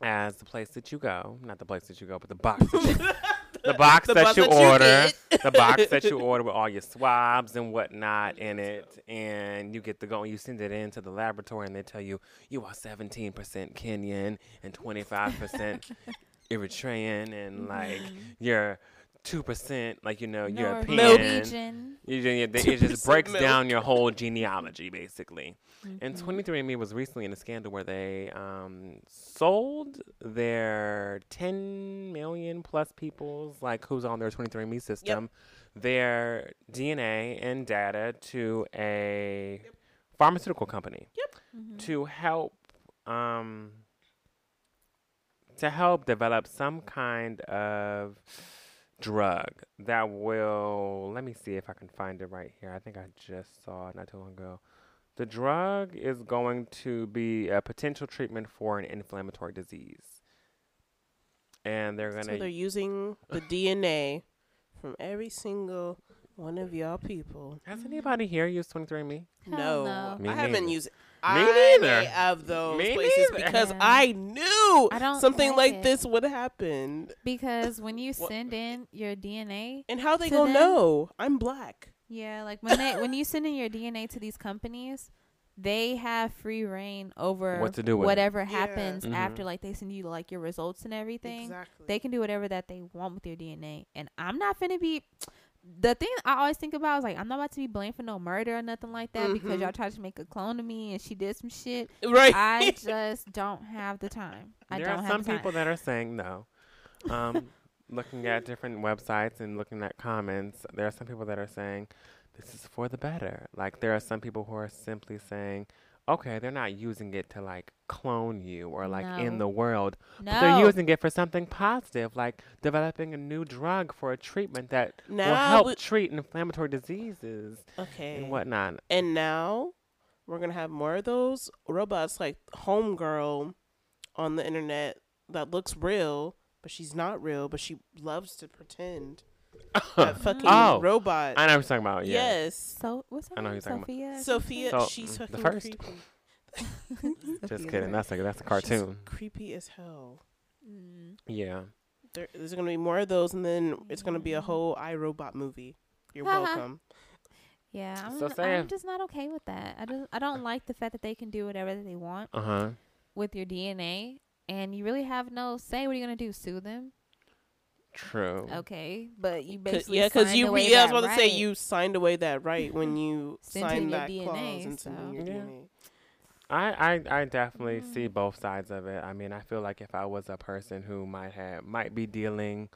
as the place that you go, not the place that you go, but the box that you, the box The that you that order, get. the box that you order with all your swabs and whatnot in it, and you get to go and you send it into the laboratory, and they tell you you are 17% Kenyan and 25% Eritrean, and like Mhm. you're two percent, like you know, European. Norwegian. You ju- you- It just breaks milk. down your whole genealogy, basically. And Mhm. 23andMe was recently in a scandal where they um, sold their 10 million plus people's, like who's on their 23andMe system, their DNA and data to a pharmaceutical company Mhm. to help um, to help develop some kind of drug that will let me see if I can find it right here. I think I just saw it not too long ago. The drug is going to be a potential treatment for an inflammatory disease. And they're gonna So they're using the DNA from every single one of y'all people. Has anybody here used 23andMe? Hell no, no. Me I haven't neither. used. Me I neither. may have those Me places neither. because Yeah. I knew I don't something like like it. this would happen. Because when you send in your DNA, And how they To gonna them- know I'm black? yeah, like when they when you send in your DNA to these companies, they have free reign over What to do with it. whatever Yeah. happens Mhm. after like they send you like your results and everything. Exactly. They can do whatever that they want with your DNA. And I'm not gonna be the thing I always think about is like I'm not about to be blamed for no murder or nothing like that because Mhm. y'all tried to make a clone of me and she did some shit. right. I just don't have the time. I there don't are have some the time. people that are saying no. Um, looking at different websites and looking at comments, there are some people that are saying this is for the better. Like there are some people who are simply saying, okay, they're not using it to like clone you or like in the world, no. but they're using it for something positive, like developing a new drug for a treatment that will help we- treat inflammatory diseases okay. and whatnot. And now we're gonna have more of those robots like Homegirl on the internet that looks real, but she's not real, but she loves to pretend. That fucking Oh, robot. I know what you're talking about. Yeah. Yes. So what's her I know who name? you're talking about. Sophia. Sophia, So, she's the fucking first? creepy. Just kidding. That's like that's a She's cartoon. creepy as hell. Mm. Yeah. There, there's gonna be more of those, and then it's gonna be a Mm. whole I, Robot movie. You're Haha. welcome. Yeah, I'm, So n- say I'm just not okay with that. I just I don't like the fact that they can do whatever they want Uh huh. with your DNA, and you really have no say. What are you gonna do? Sue them? True. Okay, but you 'Cause- basically yeah, because signed you. away Yeah, I was that about to say you signed away that right when you Sent signed that DNA, clause and sent in so- your Yeah. DNA. I, I I definitely Mm. see both sides of it. I mean, I feel like if I was a person who might have might be dealing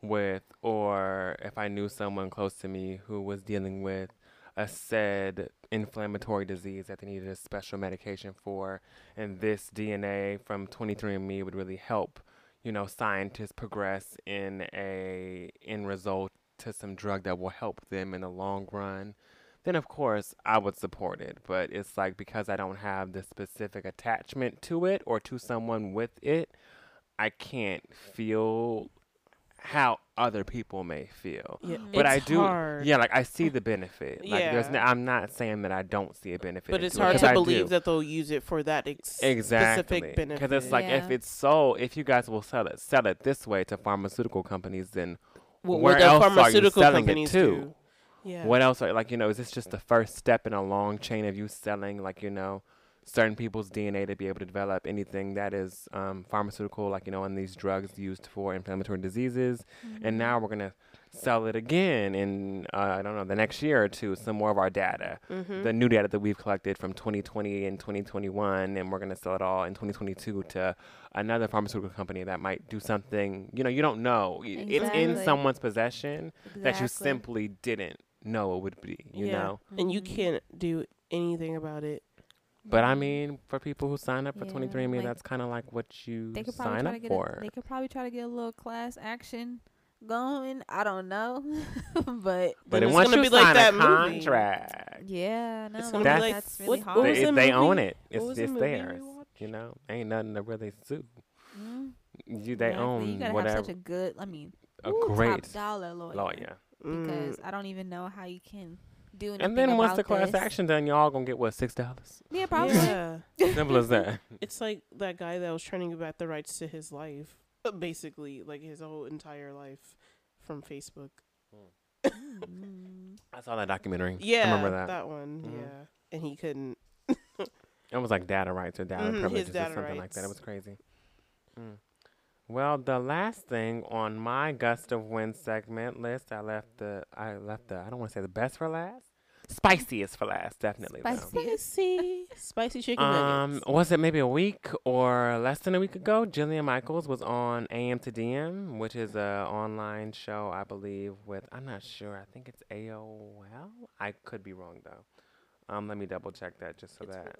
with, or if I knew someone close to me who was dealing with a said inflammatory disease that they needed a special medication for, and this DNA from 23andMe would really help, you know, scientists progress in a end result to some drug that will help them in the long run then of course I would support it. But it's like because I don't have the specific attachment to it or to someone with it, I can't feel how other people may feel. Yeah, Mm. But I do, hard. yeah. Like I see the benefit. Like there's, Yeah. no, I'm not saying that I don't see a benefit. But it's hard it, to I do. believe that they'll use it for that ex- exactly specific benefit. because it's like if it's so, if you guys will sell it, sell it this way to pharmaceutical companies, then what, where what the else are you pharmaceutical selling it to? do. Yeah. What else are like you know? Is this just the first step in a long chain of you selling like you know certain people's DNA to be able to develop anything that is um, pharmaceutical, like you know, and these drugs used for inflammatory diseases, Mhm. and now we're gonna sell it again in uh, I don't know the next year or two, some more of our data, Mm-hmm. the new data that we've collected from 2020 and 2021, and we're gonna sell it all in 2022 to another pharmaceutical company that might do something. You know, you don't know. Y- It's in someone's possession that you simply didn't know it would be. You Yeah. know. and you Mhm. can't do anything about it. But I mean, for people who sign up for Yeah, 23andMe, like, that's kind of like what you They could probably sign try up to get for. A, they could probably try to get a little class action going. I don't know, but but it it's once gonna you be like sign that a movie. contract, yeah, no, It's like, gonna be that's, like- that's really what hard. was they, the they own it. It's was the it's movie theirs. watched? You know, ain't nothing to really sue. Mm, You they exactly. own You gotta whatever. have such a good. I mean, a ooh, great top dollar lawyer. lawyer. Because Mm, I don't even know how you can do anything. And then once the class this. action done, y'all gonna get what six dollars? yeah, probably. yeah, Simple as that. it's like that guy that was trying to get back the rights to his life, basically, like his whole entire life from Facebook. Mm. I saw that documentary. Yeah, I remember that. that one. Mhm. Yeah, and he couldn't. It was like data rights or data his privileges or data something like that. It was crazy. Mm. Well, the last thing on my gust of wind segment list, I left the I left the I don't want to say the best for last. Spiciest for last, definitely. Spicy. Spicy, spicy chicken Um, nuggets. was it maybe a week or less than a week ago? Jillian Michaels was on AM to DM, which is a online show, I believe. With I'm not sure. I think it's AOL. I could be wrong though. Um, let me double check that just so It's that.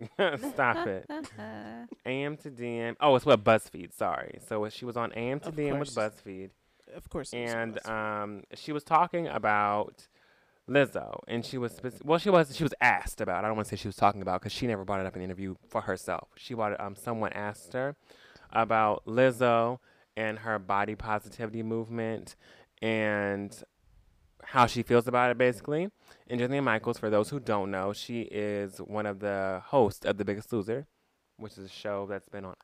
Stop it. AM to DM. Oh, it's what BuzzFeed. Sorry. So she was on AM to Of DM with. BuzzFeed, Of course. and um, she was talking about Lizzo, and she was spec- well, she was she was asked about. I don't want to say she was talking about because she never brought it up in the interview for herself. She brought it. Um, someone asked her about Lizzo and her body positivity movement and how she feels about it, basically. And Jillian Michaels, for those who don't know, she is one of the hosts of The Biggest Loser, which is a show that's been on,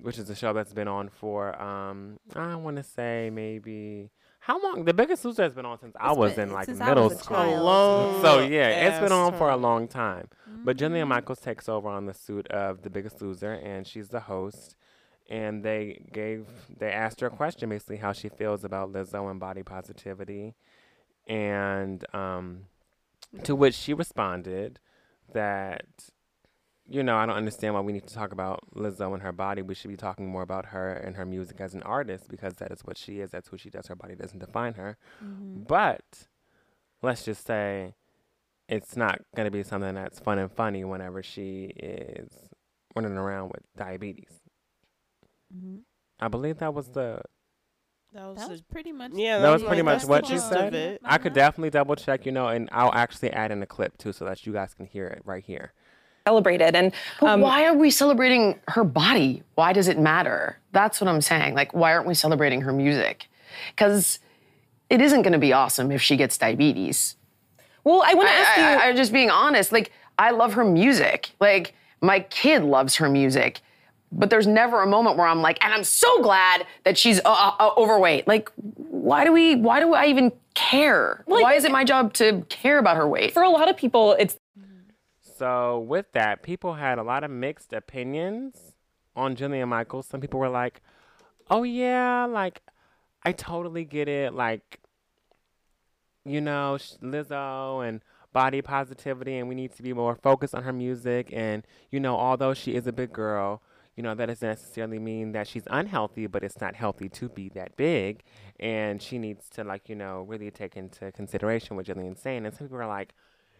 which is a show that's been on for, um, I want to say maybe how long? The Biggest Loser has been on since I was been- in like middle school. long So yeah, it's been on for a time. long time. But Jillian Mhm. Michaels takes over on the suit of The Biggest Loser, and she's the host. And they gave, they asked her a question, basically how she feels about Lizzo and body positivity, and um, to which she responded that, you know, I don't understand why we need to talk about Lizzo and her body. We should be talking more about her and her music as an artist because that is what she is. That's who she does. Her body doesn't define her. Mhm. But let's just say it's not going to be something that's fun and funny whenever she is running around with diabetes. Mhm. I believe that was the. that was, That the- was pretty much. yeah, That was like- pretty much what the she gist said. I could definitely double check, you know, and I'll actually add in a clip too so that you guys can hear it right here. Celebrated. And um, why are we celebrating her body? Why does it matter? That's what I'm saying. Like, why aren't we celebrating her music? Because it isn't going to be awesome if she gets diabetes. well, I want to ask you. I, I, just being honest. Like, I love her music. Like, my kid loves her music. But there's never a moment where I'm like, and I'm so glad that she's uh, uh, overweight. Like, why do we? Why do I even care? Well, why is it my job to care about her weight? for a lot of people, it's So with that, people had a lot of mixed opinions on Jillian Michaels. Some people were like, "Oh yeah, like I totally get it. Like, you know, Lizzo and body positivity, and we need to be more focused on her music. And you know, although she is a big girl." You know, that doesn't necessarily mean that she's unhealthy, but it's not healthy to be that big. And she needs to, like, you know, really take into consideration what Jillian's saying. And some people are like,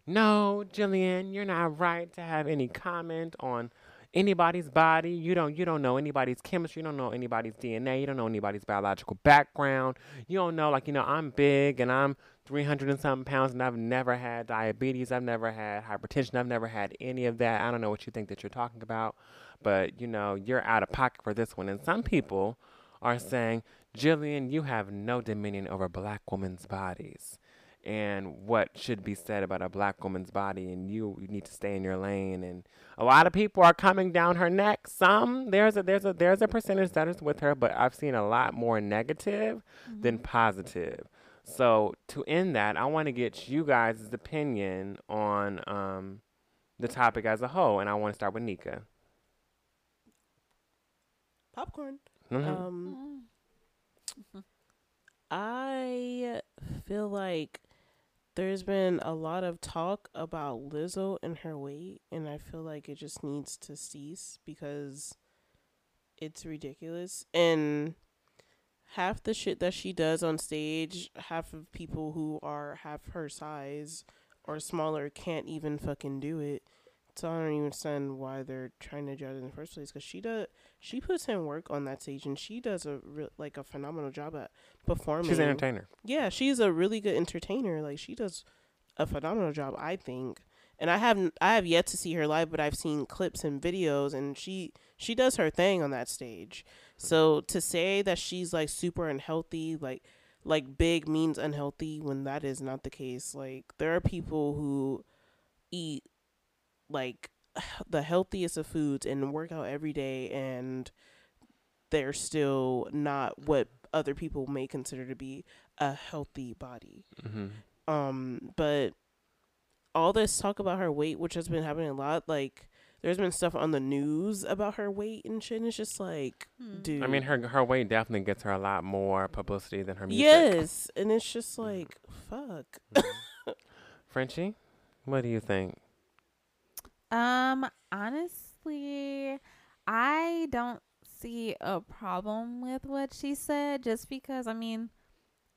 no, Jillian, you're not right to have any comment on anybody's body. You don't you don't know anybody's chemistry, you don't know anybody's DNA, you don't know anybody's biological background. You don't know like, you know, I'm big and I'm 300 and something pounds and I've never had diabetes, I've never had hypertension, I've never had any of that. I don't know what you think that you're talking about, but you know, you're out of pocket for this one. And some people are saying, "Jillian, you have no dominion over black women's bodies." And what should be said about a black woman's body and you, you need to stay in your lane and a lot of people are coming down her neck some there's a there's a there's a percentage that is with her but i've seen a lot more negative than positive so to end that i want to get you guys' opinion on um, the topic as a whole and i want to start with nika popcorn. Mhm. Um, Mm. I feel like there's been a lot of talk about Lizzo and her weight, and I feel like it just needs to cease because it's ridiculous. And half the shit that she does on stage, half of people who are half her size or smaller can't even fucking do it. So I don't even understand why they're trying to judge in the first place. Because she does, she puts in work on that stage, and she does a re- like a phenomenal job at performing. She's an entertainer. Yeah, she's a really good entertainer. Like she does a phenomenal job, I think. And I haven't I have yet to see her live, but I've seen clips and videos and she she does her thing on that stage. So to say that she's like super unhealthy, like like big means unhealthy when that is not the case. Like there are people who eat like the healthiest of foods and work out every day and they're still not what other people may consider to be a healthy body. hmm Um, but all this talk about her weight, which has been happening a lot, like there's been stuff on the news about her weight and shit. And it's just like, Hmm. dude. I mean, her her weight definitely gets her a lot more publicity than her music. yes, and it's just like, fuck. Mhm. Frenchie, what do you think? Um, honestly, I don't see a problem with what she said just because I mean,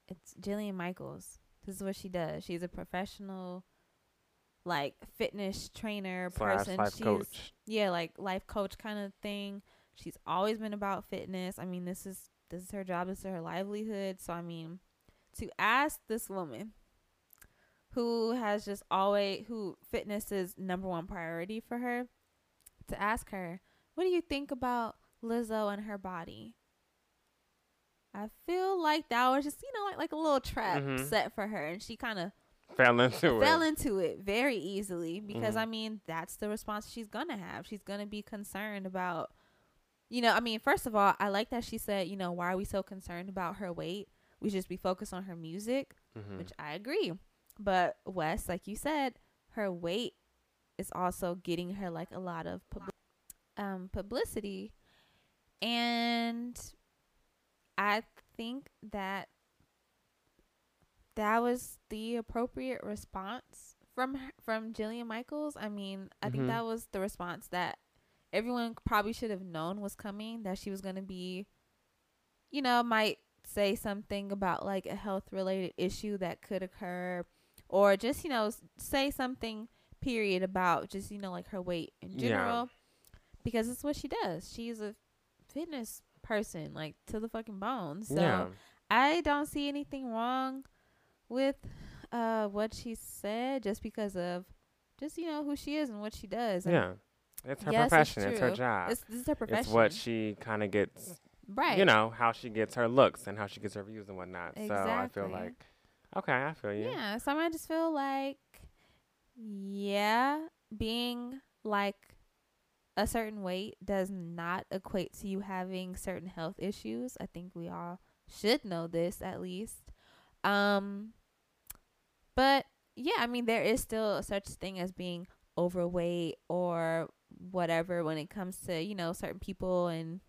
it's Jillian Michaels. This is what she does. She's a professional like fitness trainer Slash person. life She's coach. yeah, like life coach kind of thing. She's always been about fitness. I mean, this is this is her job, this is her livelihood. So I mean, to ask this woman who has just always who fitness is number one priority for her to ask her, "What do you think about Lizzo and her body?" I feel like that was just, you know, like like a little trap Mhm. set for her and she kind of Fell into fell it. into it very easily because Mhm. I mean that's the response she's gonna have. She's gonna be concerned about, you know. I mean, first of all, I like that she said, you know, why are we so concerned about her weight? We should just be focused on her music, Mhm. which I agree. But Wes, like you said, her weight is also getting her like a lot of pub- um publicity, and I think that that was the appropriate response from from Jillian Michaels. I mean, I Mhm. think that was the response that everyone probably should have known was coming. That she was going to be, you know, might say something about like a health related issue that could occur, or just you know say something period about just you know like her weight in Yeah. general, because it's what she does. She's a fitness person, like to the fucking bone. So. yeah. I don't see anything wrong with uh what she said just because of just you know who she is and what she does. And Yeah. It's her Yes, profession. It's, her job. It's, this is her profession. It's what she kind of gets, right. you know, how she gets her looks and how she gets her views and whatnot. So I feel like, okay, I feel you. Yeah. So I just feel like, yeah, being like a certain weight does not equate to you having certain health issues. I think we all should know this at least. Um, but yeah, I mean, there is still such thing as being overweight or whatever when it comes to you know certain people and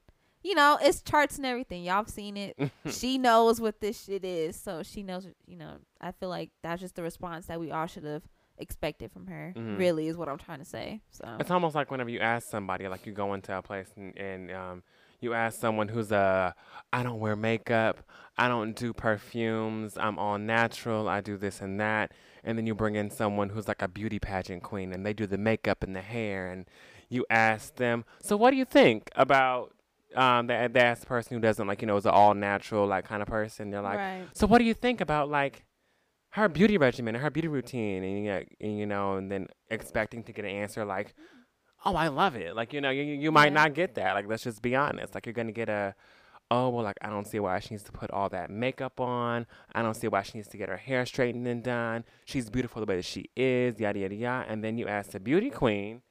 you know it's charts and everything. Y'all have seen it. She knows what this shit is. So she knows you know i feel like that's just the response that we all should have expected from her Mhm. really is what i'm trying to say. So It's almost like whenever you ask somebody, like you go into a place and, and um, you ask someone who's a, I don't wear makeup, I don't do perfumes, I'm all natural, I do this and that, and then you bring in someone who's like a beauty pageant queen and they do the makeup and the hair, and you ask them, so what do you think about um that that person who doesn't like you know is an all natural like kind of person? They're like, right. So what do you think about like her beauty regimen and her beauty routine? And, you know- and you know and then expecting to get an answer like oh i love it. Like you know you, you might Yeah. not get that. Like let's just be honest. Like you're gonna get a oh well like i don't see why she needs to put all that makeup on. I don't see why she needs to get her hair straightened and done. She's beautiful the way that she is yada yada yada. And then you ask the beauty queen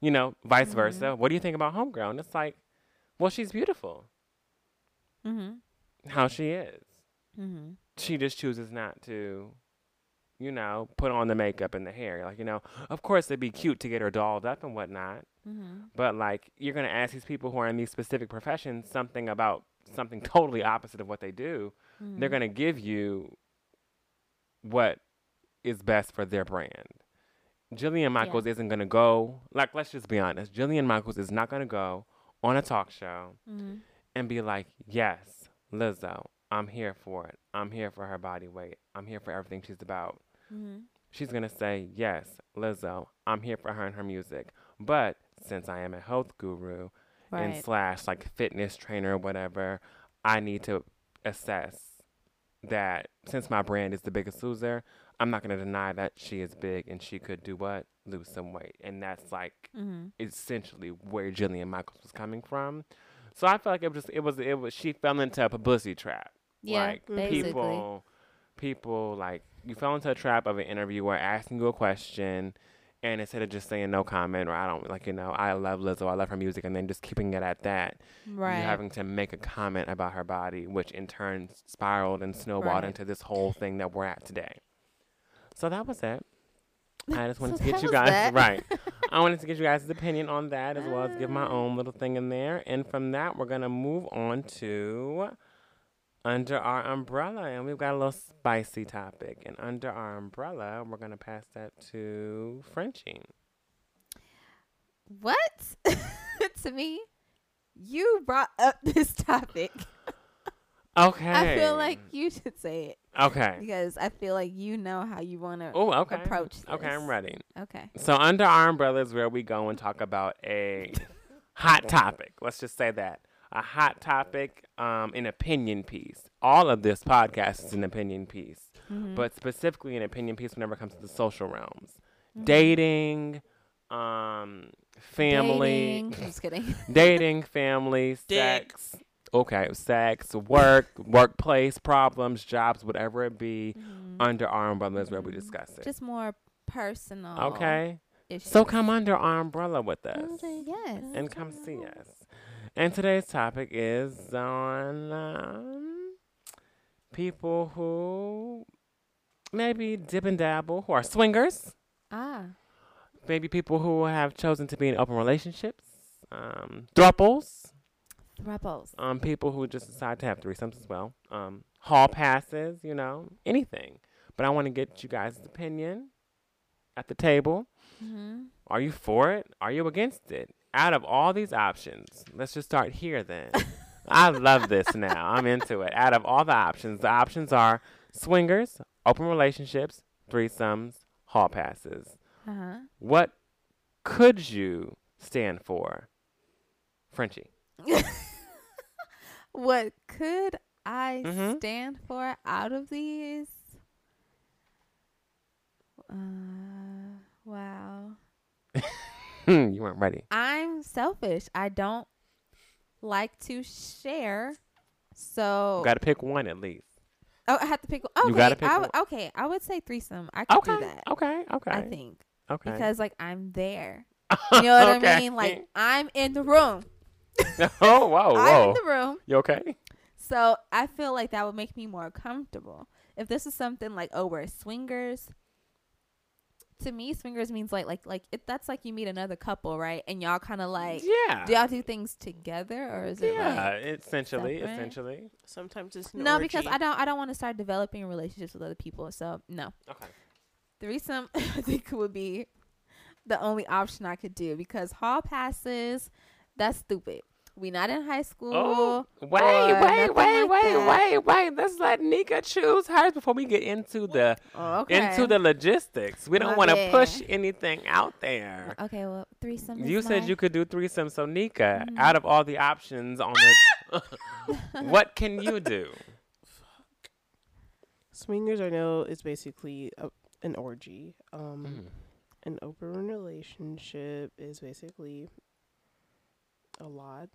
you know vice Mhm. versa what do you think about homegrown it's like well she's beautiful mm-hmm how she is mm-hmm she just chooses not to, you know, put on the makeup and the hair. Like, you know, of course it'd be cute to get her dolled up and whatnot, mm-hmm but like you're gonna ask these people who are in these specific professions something about something totally opposite of what they do. Mm-hmm. They're gonna give you what is best for their brand. Jillian Michaels isn't gonna go like let's just be honest. Jillian Michaels is not gonna go on a talk show mm-hmm. and be like, yes, Lizzo, I'm here for it. I'm here for her body weight. I'm here for everything she's about. Mm-hmm. She's going to say, Yes, Lizzo, I'm here for her and her music. But since I am a health guru and slash like fitness trainer or whatever, I need to assess that since my brand is the biggest loser, I'm not going to deny that she is big and she could do what? Lose some weight. And that's like Mm-hmm. essentially where Jillian Michaels was coming from. So I feel like it was it was it was she fell into a publicity trap. Yeah, like basically. people people like you fell into a trap of an interviewer asking you a question and instead of just saying no comment or I don't like you know I love Lizzo I love her music and then just keeping it at that Right. you're having to make a comment about her body which in turn spiraled and snowballed Right. into this whole thing that we're at today. So that was it. I just wanted So to get you guys that. right. I wanted to get you guys' opinion on that as well as give my Ah. own little thing in there. And from that, we're gonna move on to under our umbrella, and we've got a little spicy topic. And under our umbrella, we're gonna pass that to Frenchie. What? to me, you brought up this topic. Okay. I feel like you should say it okay. because I feel like you know how you want to Oh, okay. approach Okay, I'm ready. Okay. So under our umbrella is where we go and talk about a hot topic. Let's just say that a hot topic, um, an opinion piece. All of this podcast is an opinion piece, Mhm. but specifically an opinion piece whenever it comes to the social realms, Mhm. dating, um, family, Dating. Just kidding. dating, family, Dick. sex. Okay, sex, work, workplace problems, jobs, whatever it be. Mhm. Under our umbrella is where we Mhm. discuss it. Just more personal. Okay. Issues. So come under our umbrella with us yes. and come see us. And today's topic is on um, people who maybe dip and dabble, who are swingers, Ah. maybe people who have chosen to be in open relationships, um, thruples, Rebels. um, people who just decide to have threesomes as well, um, hall passes, you know, anything. But I want to get you guys' opinion at the table. Mm-hmm. Are you for it? Are you against it? Out of all these options, let's just start here then. I love this now. I'm into it. Out of all the options, the options are swingers, open relationships, threesomes, hall passes. Uh huh. What could you stand for? Frenchie. what could I Mhm. stand for out of these? Uh, wow. Hmm, you weren't ready. I'm selfish. I don't like to share. So You got to pick one at least. oh, I have to pick. Okay, You gotta pick I one. okay. I would say threesome. I could Okay. do that. Okay. Okay. I think Okay. because like I'm there. You know what Okay. I mean? Like I'm in the room. oh, whoa, I'm in the room. You okay? So I feel like that would make me more comfortable. If this is something like, oh, we're swingers. To me, swingers means like like like it, that's like you meet another couple, right? And y'all kind of like yeah. do y'all do things together or is it yeah, like essentially, separate? essentially. Sometimes it's an no? Because. I don't I don't want to start developing relationships with other people. So no, Okay. threesome I think would be the only option I could do because hall passes that's stupid. We not in high school. Oh, wait, or wait, wait, like wait, that. wait, wait. Let's let Nika choose hers before we get into the Oh, okay. into the logistics. We don't My want to push anything out there. Okay, well, threesome. You is said my- you could do threesome, so Nika, Mhm. out of all the options on the, what can you do? Fuck. Swingers, I know, is basically a, an orgy. Um, Mm. An open relationship is basically a lot.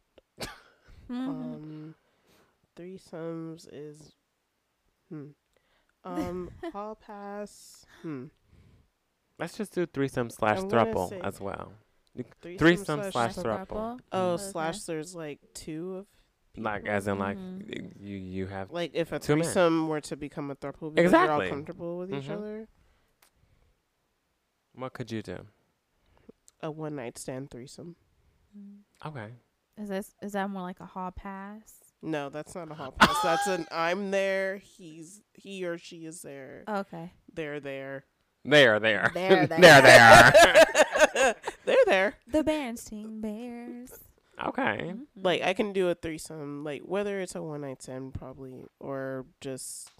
Mhm. Um, threesomes is, hmm. Um, hall pass, hmm. Let's just do threesome slash I'm thruple as well. Threesome, Threesome slash Slash thruple. throuple. Oh, Okay. slash there's like two of Like as in like Mhm. you you have like if a Two men. threesome were to become a throuple because you're Exactly. all comfortable with each Mhm. other. what could you do? A one night stand threesome. Mm. Okay. Is this is that more like a hall pass? No, that's not a hall pass. That's an I'm there. He's he or she is there. Okay. They're there. They're there, They're there, There, there, there. They're there. The Bernstein Bears. Okay. Mhm. Like I can do a threesome, like whether it's a one night stand probably or just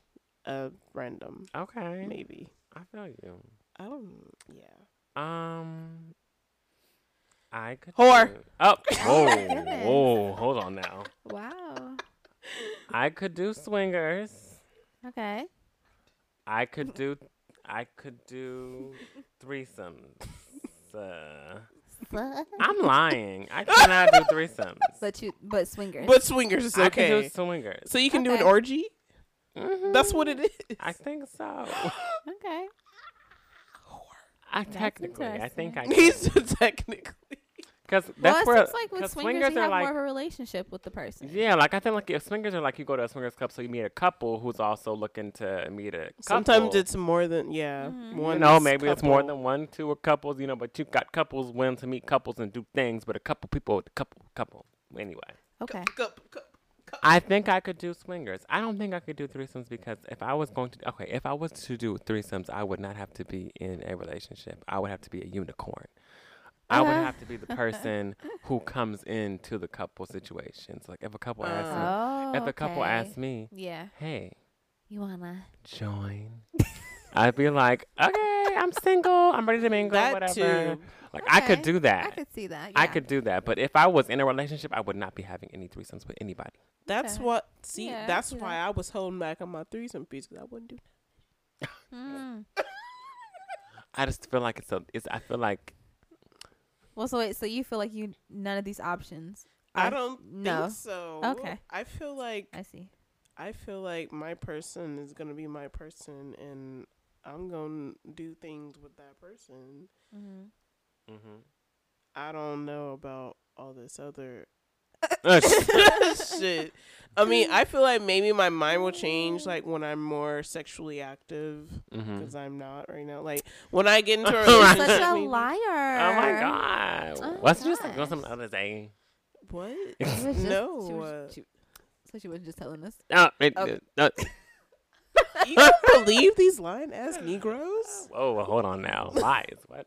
a random Okay. maybe. I feel you. I don't. Yeah. Um, I could. Whore. do- Oh, whoa, whoa, hold on now. Wow. I could do swingers. Okay. I could do. I could do threesomes. Uh, I'm lying. I cannot do threesomes. But you, but swingers. But swingers is I can do swingers. So you can do an Okay. orgy. Mhm. That's what it is. I think so. okay. I That's technically, I think I interesting. can. He's technically. Because Well, that's it where. seems like with 'cause swingers, you are have like. more of a relationship with the person. Yeah, like I think like if swingers are like you go to a swingers club, so you meet a couple who's also looking to meet a couple. Sometimes it's more than yeah. Mhm. you One know is maybe it's more than one, two, or couples. You know, but you've got couples willing to meet couples and do things, but a couple people, a couple, couple. Anyway, Okay. Cup, cup, cup. I think I could do swingers. I don't think I could do threesomes because if I was going to, okay, if I was to do threesomes, I would not have to be in a relationship. I would have to be a unicorn. I would have to be the uh-huh. person who comes into the couple situations. Like if a couple oh, asks me, Oh. if a couple okay. asks me, Yeah. hey, You wanna? join. I'd be like, okay, I'm single. I'm ready to mingle. That whatever. too. Like I could do that. I could see that. I could do that. But if I was in a relationship, I would not be having any threesomes with anybody. That's Okay. what. See, Yeah, that's see why that. I was holding back on my threesome piece because I wouldn't do. Mm. I just feel like it's a. It's. I feel like Well, so wait. So you feel like you none of these options? I don't no. think so. Okay. I feel like I see. I feel like my person is gonna be my person, and I'm gonna do things with that person. Mm-hmm. Mhm. I don't know about all this other shit. I mean, I feel like maybe my mind will change like when I'm more sexually active because I'm not right now. Like when I get into a Right. relationship, Such a maybe- liar. Oh my god! Oh What's just gosh. like some other day? What? She just- no. she was- she- so she was just telling us. No, it, Okay. no. you can believe these lying ass Negroes? Whoa, hold on now. Lies. What?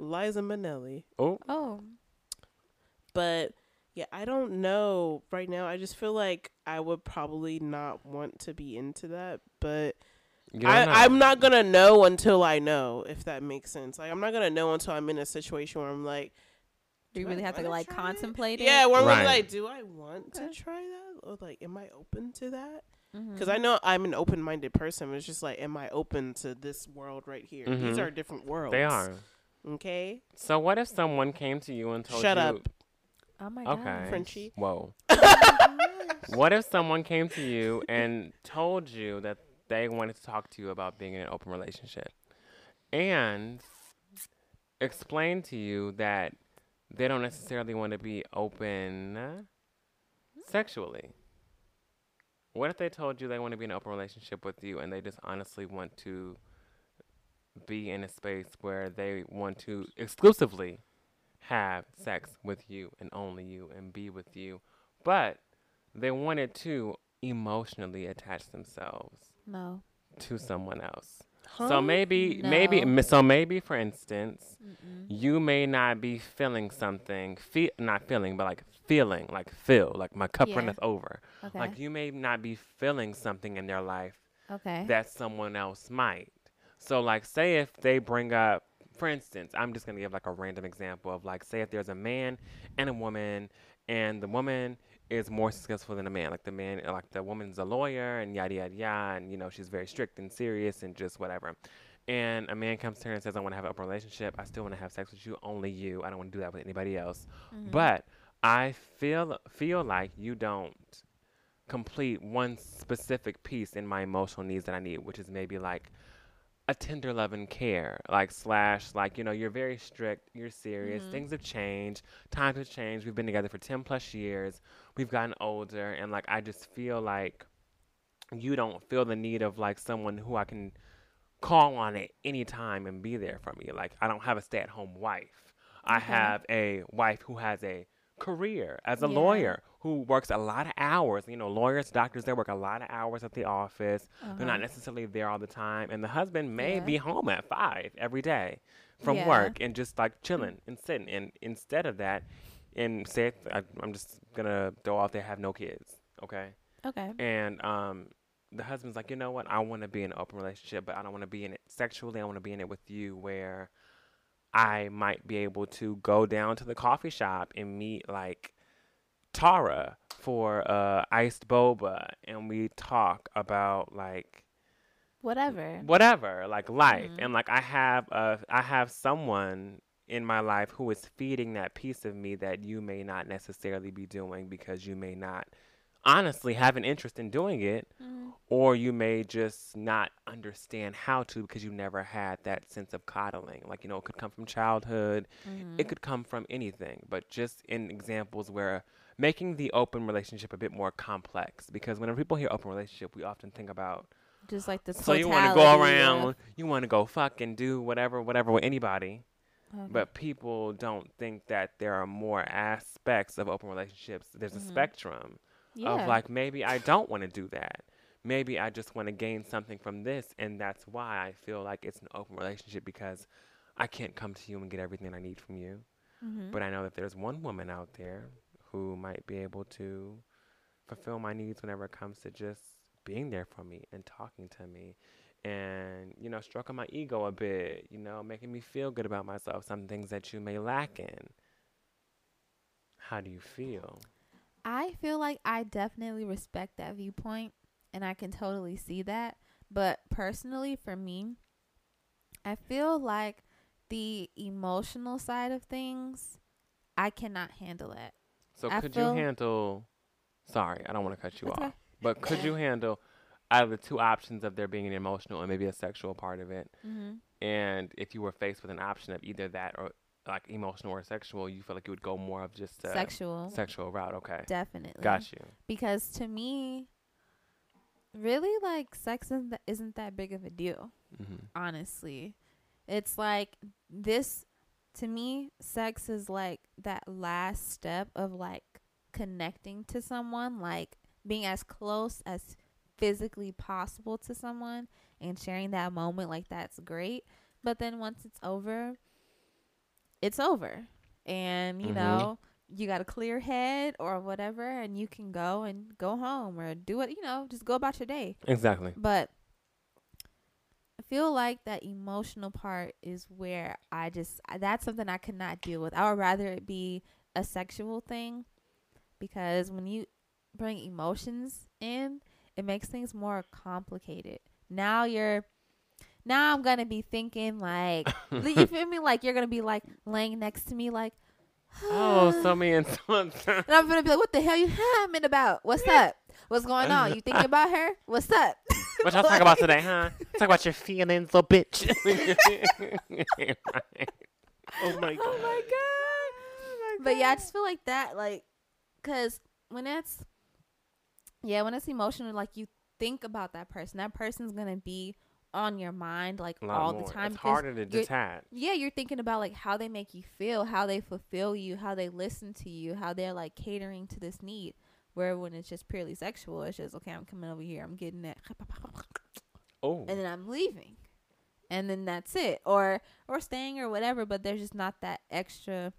Liza Minnelli. Oh, Oh. But yeah, I don't know right now. I just feel like I would probably not want to be into that, but I, I'm not gonna know until I know, if that makes sense. Like I'm not gonna know until I'm in a situation where I'm like, Do you Do I really have to like try it? contemplate it? yeah, where I'm Right. like, do I want to try that, or like, am I open to that? Because I know I'm an open-minded person. It's just like, am I open to this world right here? These Mhm. are different worlds. They are. Okay. So what if someone came to you and told Shut you? Shut up. Oh my god. Okay. Frenchie. Whoa. Oh. What if someone came to you and told you that they wanted to talk to you about being in an open relationship and explained to you that they don't necessarily want to be open sexually? What if they told you they want to be in an open relationship with you and they just honestly want to be in a space where they want to exclusively have sex with you and only you and be with you, but they wanted to emotionally attach themselves No. to someone else. Huh? So maybe, maybe, so maybe, for instance, Mm-mm. you may not be feeling something, fe- not feeling, but like feeling, like feel, like my cup Yeah. runneth over. Okay. Like you may not be feeling something in their life okay. that someone else might. So, like, say if they bring up, for instance, I'm just gonna give like a random example of like, say if there's a man and a woman, and the woman is more successful than the man. Like the man, like the woman's a lawyer and yada yada yada, and you know she's very strict and serious and just whatever. And a man comes to her and says, "I want to have an open relationship. I still want to have sex with you, only you. I don't want to do that with anybody else." Mhm. But I feel feel like you don't complete one specific piece in my emotional needs that I need, which is maybe like a tender love and care, like slash like you know you're very strict, you're serious. Mhm. Things have changed, times have changed. We've been together for ten plus years. We've gotten older, and like I just feel like you don't feel the need of like someone who I can call on at any time and be there for me. Like I don't have a stay-at-home wife. I have a wife who has a career as a Yeah. lawyer who works a lot of hours. You know, lawyers, doctors, they work a lot of hours at the office. They're Uh-huh. not necessarily there all the time. And the husband may Yeah. be home at five every day from Yeah. work and just like chilling and sitting. And instead of that, and say I, I'm just gonna throw out there have no kids, okay? Okay. And um, the husband's like, you know what? I want to be in an open relationship, but I don't want to be in it sexually. I want to be in it with you, where I might be able to go down to the coffee shop and meet like Tara for uh, iced boba, and we talk about like Whatever. whatever, like life, Mhm. and like I have a I have someone in my life who is feeding that piece of me that you may not necessarily be doing because you may not honestly have an interest in doing it Mhm. or you may just not understand how to because you never had that sense of coddling like you know it could come from childhood Mhm. it could come from anything but just in examples where making the open relationship a bit more complex because whenever people hear open relationship we often think about Just like the so you want to go around you want to go fuck and do whatever whatever with anybody Okay. but people don't think that there are more aspects of open relationships there's a Mhm. spectrum yeah. of like maybe I don't want to do that. Maybe I just want to gain something from this, and that's why I feel like it's an open relationship because I can't come to you and get everything I need from you. Mhm. But I know that there's one woman out there who might be able to fulfill my needs whenever it comes to just being there for me and talking to me and you know stroking my ego a bit you know making me feel good about myself some things that you may lack in how do you feel I feel like I definitely respect that viewpoint and I can totally see that. But personally, for me, I feel like the emotional side of things, I cannot handle it. So I could you handle? Sorry, I don't want to cut you That's off. But could you handle out of the two options of there being an emotional and maybe a sexual part of it? Mm-hmm. And if you were faced with an option of either that or like emotional or sexual, you feel like you would go more of just a Sexual. sexual route. Okay, Definitely. got you. Because to me, really, like, sex isn't that, isn't that big of a deal. hmm honestly. It's like this to me, sex is like that last step of like connecting to someone, like being as close as physically possible to someone and sharing that moment like that's great. But then once it's over, it's over. And you Mhm. know, you got a clear head or whatever and you can go and go home or do it, you know, just go about your day. Exactly. But feel like that emotional part is where I just that's something I could not deal with. I would rather it be a sexual thing because when you bring emotions in, it makes things more complicated. Now you're now I'm gonna be thinking like you feel me like you're gonna be like laying next to me like oh, so me and and I'm gonna be like, what the hell you humming about? What's up? What's going on? You thinking about her? What's up? What y'all talk about today, huh? Talk about your feelings, little bitch. Oh, oh my god. Oh my god. But yeah, I just feel like that, like, cause when it's, yeah, when it's emotional, like you think about that person. That person's gonna be on your mind like all more. the time. It's harder to detach. Yeah, you're thinking about like how they make you feel, how they fulfill you, how they listen to you, how they're like catering to this need. Where when it's just purely sexual, it's just okay. I'm coming over here. I'm getting that, Oh, and then I'm leaving, and then that's it, or or staying or whatever. But there's just not that extra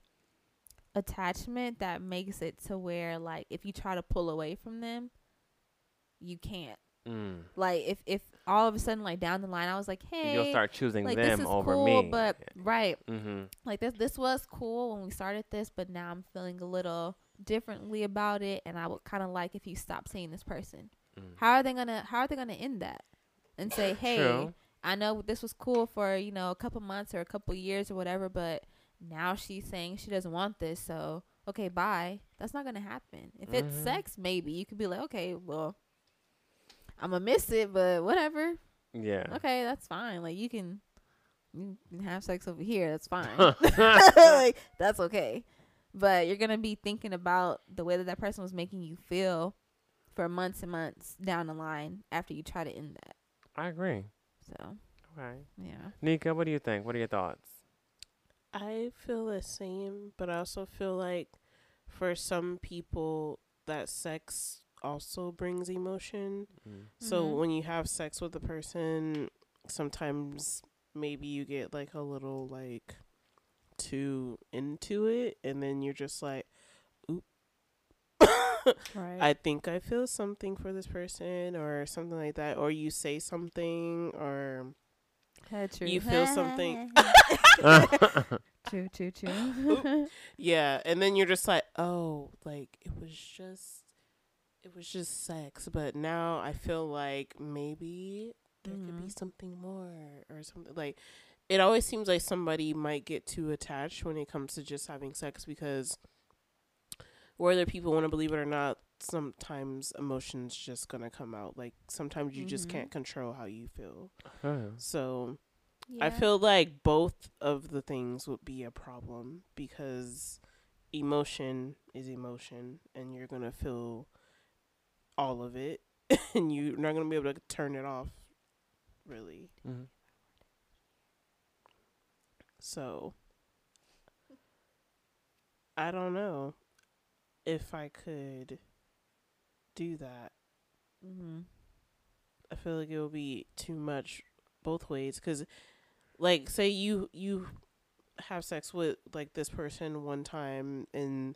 attachment that makes it to where like if you try to pull away from them, you can't. mm. Like if if all of a sudden like down the line, I was like, hey, you'll start choosing like them this is over cool, me. but right, mm-hmm. like this this was cool when we started this, but now I'm feeling a little differently about it, and I would kind of like if you stop seeing this person. Mm. How are they gonna How are they gonna end that and say, hey, True. I know this was cool for you know a couple months or a couple years or whatever, but now she's saying she doesn't want this, so okay, bye. That's not gonna happen. If it's Mhm. sex, maybe you could be like, okay, well, I'm gonna miss it, but whatever. Yeah. Okay, that's fine. Like you can, you can have sex over here. That's fine. like that's okay. But you're gonna be thinking about the way that that person was making you feel for months and months down the line after you try to end that. I agree. So Okay. yeah. Nika, what do you think? What are your thoughts? I feel the same, but I also feel like for some people that sex also brings emotion. Mm. So Mhm. when you have sex with a person, sometimes maybe you get like a little like too into it and then you're just like oop Right. I think I feel something for this person or something like that, or you say something or you feel something. true, true, true. yeah, and then you're just like, oh, like it was just it was just sex, but now I feel like maybe there could be Mhm. something more or something like it always seems like somebody might get too attached when it comes to just having sex because whether people want to believe it or not, sometimes emotions just gonna come out. Like sometimes you just Mhm. can't control how you feel. So yeah. I feel like both of the things would be a problem because emotion is emotion and you're going to feel all of it and you're not going to be able to turn it off really. Mhm. So I don't know if I could do that. Mm-hmm. I feel like it would be too much both ways cuz like say you you have sex with like this person one time and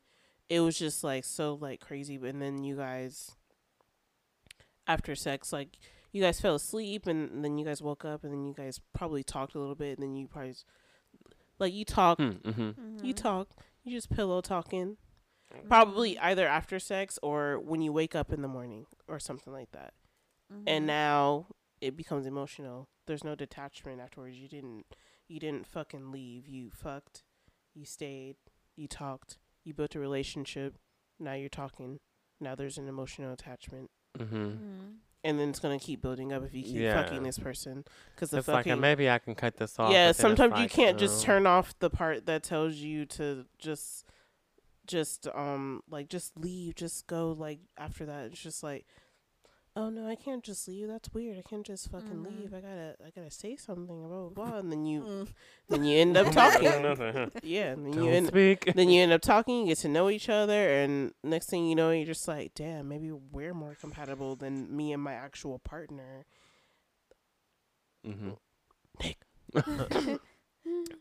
it was just like so like crazy and then you guys after sex like you guys fell asleep and then you guys woke up and then you guys probably talked a little bit and then you probably like you talk Hmm, mhm. Mm-hmm. you talk you just pillow talking probably Mm-hmm. either after sex or when you wake up in the morning or something like that Mm-hmm. and now it becomes emotional. There's no detachment afterwards. You didn't you didn't fucking leave. You fucked. You stayed. You talked. You built a relationship. Now you're talking. Now there's an emotional attachment. Mhm. Mm-hmm. And then it's gonna keep building up if you keep Yeah. fucking this person. Because the It's like fucking uh, maybe I can cut this off. yeah. but then it's Sometimes you like, can't just oh. turn off the part that tells you to just just um like just leave. Just go like after that. It's just like oh no, I can't just leave. That's weird. I can't just fucking Mhm. leave. I gotta, I gotta say something. Blah blah blah. And then you, Mm. then you end up talking. Don't yeah, and then you end, speak. then you end up talking. You get to know each other, and next thing you know, you're just like, damn, maybe we're more compatible than me and my actual partner. Mhm.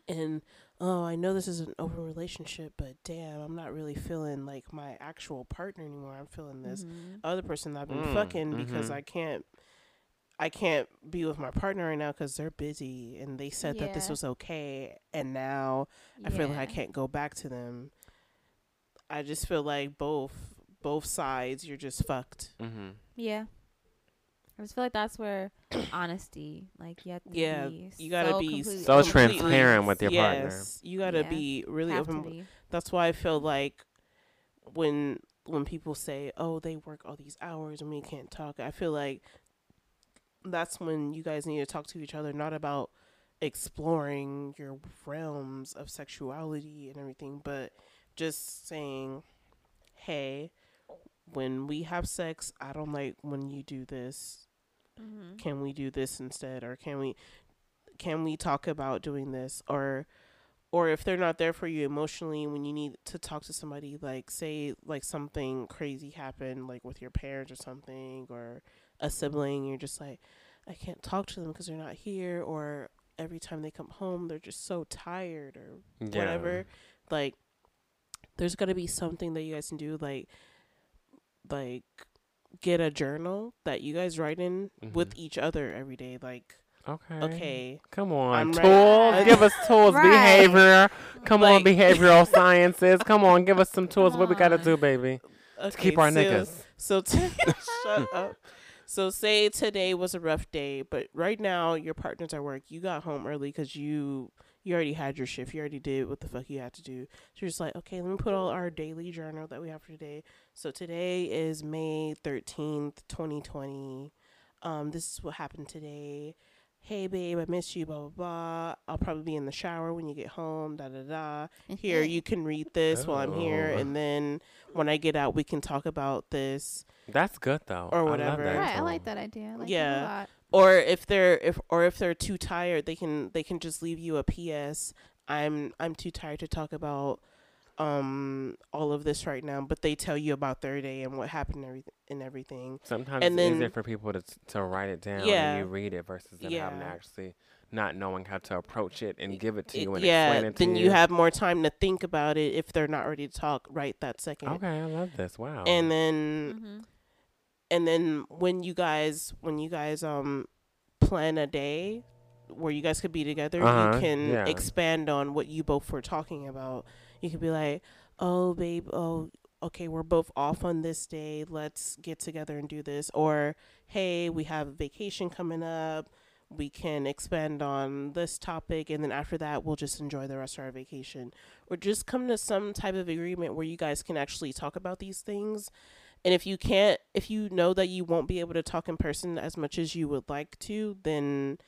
And oh, I know this is an open relationship, but damn, I'm not really feeling like my actual partner anymore. I'm feeling this Mhm. other person that I've been Mm, fucking because mhm. I can't I can't be with my partner right now because they're busy and they said that this was okay and now I feel like I can't go back to them. I just feel like both both sides you're just fucked. Mhm. Yeah. I just feel like that's where honesty, like you have to Yeah, be you gotta so be So transparent with your partner. yes, you gotta Yeah. be really open. be. That's why I feel like when when people say, "Oh, they work all these hours and we can't talk," I feel like that's when you guys need to talk to each other, not about exploring your realms of sexuality and everything, but just saying, "Hey, when we have sex, I don't like when you do this. Mhm. Can we do this instead or can we can we talk about doing this or or if they're not there for you emotionally when you need to talk to somebody like say like something crazy happened like with your parents or something or a sibling you're just like i can't talk to them because they're not here or every time they come home they're just so tired or Yeah. whatever like there's got to be something that you guys can do like like get a journal that you guys write in with Mhm. each other every day like Okay. okay Come on, I'm tools. right. Give us tools. Right. Behavior. Come on, behavioral sciences. Come on, give us some tools. Come what we gotta do, baby, to keep our so- niggas. So t- shut up. So say today was a rough day, but right now your partner's at work. You got home early because you you already had your shift. You already did what the fuck you had to do. So you're just like, okay, let me put all our daily journal that we have for today. So today is May thirteenth, twenty twenty. Um, this is what happened today. Hey babe, I miss you. Blah blah blah. I'll probably be in the shower when you get home. Da da da. Here, you can read this while I'm here, Oh. and then when I get out, we can talk about this. That's good though. Or I love whatever. that Right, I like that idea. I like Yeah. That a lot. or if they're if or if they're too tired they can they can just leave you a ps i'm i'm too tired to talk about um all of this right now but they tell you about their day and what happened and everything and everything Sometimes And it's easier for people to to write it down Yeah. and you read it versus them having to actually not knowing how to approach it and give it to you and yeah, explain it to then you. you have more time to think about it if they're not ready to talk right that second. Okay, I love this. Wow. And then Mm-hmm. And then when you guys when you guys um plan a day where you guys could be together Uh-huh, you can yeah. expand on what you both were talking about. You could be like oh babe oh okay we're both off on this day let's get together and do this. Or hey we have a vacation coming up we can expand on this topic and then after that we'll just enjoy the rest of our vacation. Or just come to some type of agreement where you guys can actually talk about these things and if you can't, if you know that you won't be able to talk in person as much as you would like to, then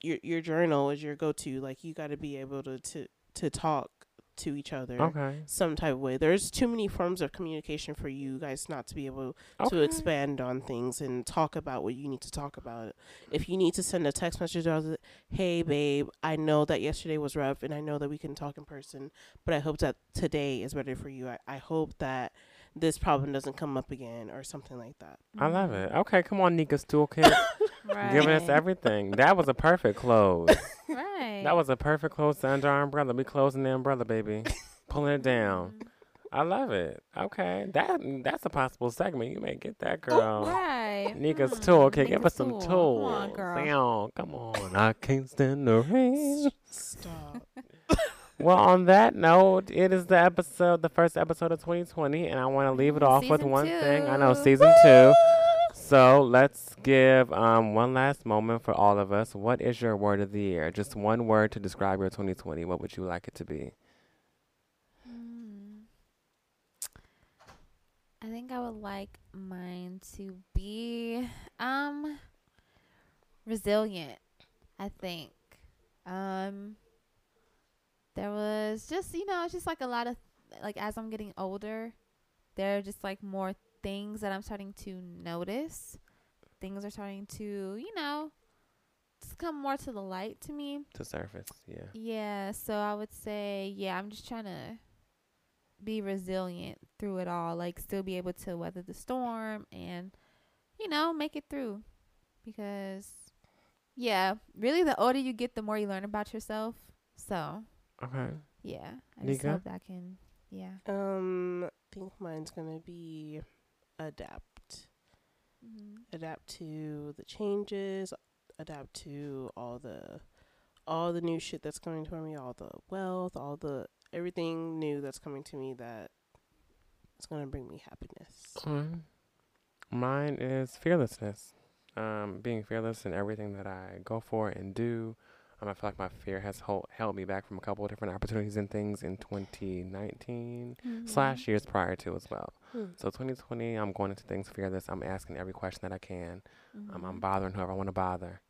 your your journal is your go to. Like you got to be able to to to talk to each other okay. some type of way. There's too many forms of communication for you guys not to be able to expand on things and talk about what you need to talk about. If you need to send a text message out, hey babe, I know that yesterday was rough and I know that we can talk in person, but I hope that today is better for you. I, I hope that this problem doesn't come up again or something like that. I love it. Okay, come on, Nika's toolkit. Right. Giving us everything. That was a perfect close. Right. That was a perfect close to under our umbrella. We closing the umbrella, baby. Pulling it down. Mm-hmm. I love it. Okay. That that's a possible segment. You may get that girl. Right. Nika's Mm, toolkit. Give Nika's us some tool. tools. Come on, girl. Damn, come on. I can't stand the rain. Stop. Well, on that note, it is the episode, the first episode of 2020, and I want to leave it off with Season one thing. I know two. season two. So let's give um, one last moment for all of us. What is your word of the year? Just one word to describe your 2020. What would you like it to be? Mm. I think I would like mine to be um resilient. I think. Um there was just, you know, it's just like a lot of like as I'm getting older, there are just like more things that I'm starting to notice. Things are starting to, you know, just come more to the light to me. To surface, yeah. Yeah, so I would say, yeah, I'm just trying to be resilient through it all, like still be able to weather the storm and you know, make it through. Because yeah, really the older you get, the more you learn about yourself. So, Okay. yeah, I just Nika? hope that can yeah. Um, I think mine's gonna be adapt. Mm-hmm. adapt to the changes, adapt to all the all the new shit that's coming to me, all the wealth, all the everything new that's coming to me that is gonna bring me happiness. Alright. Mine is fearlessness. Um, being fearless in everything that I go for and do. Um, I feel like my fear has hol- held me back from a couple of different opportunities and things in 2019 slash years prior to as well. Hmm. So 2020, I'm going into things fearless. I'm asking every question that I can. Um, Mm-hmm. I'm bothering whoever I want to bother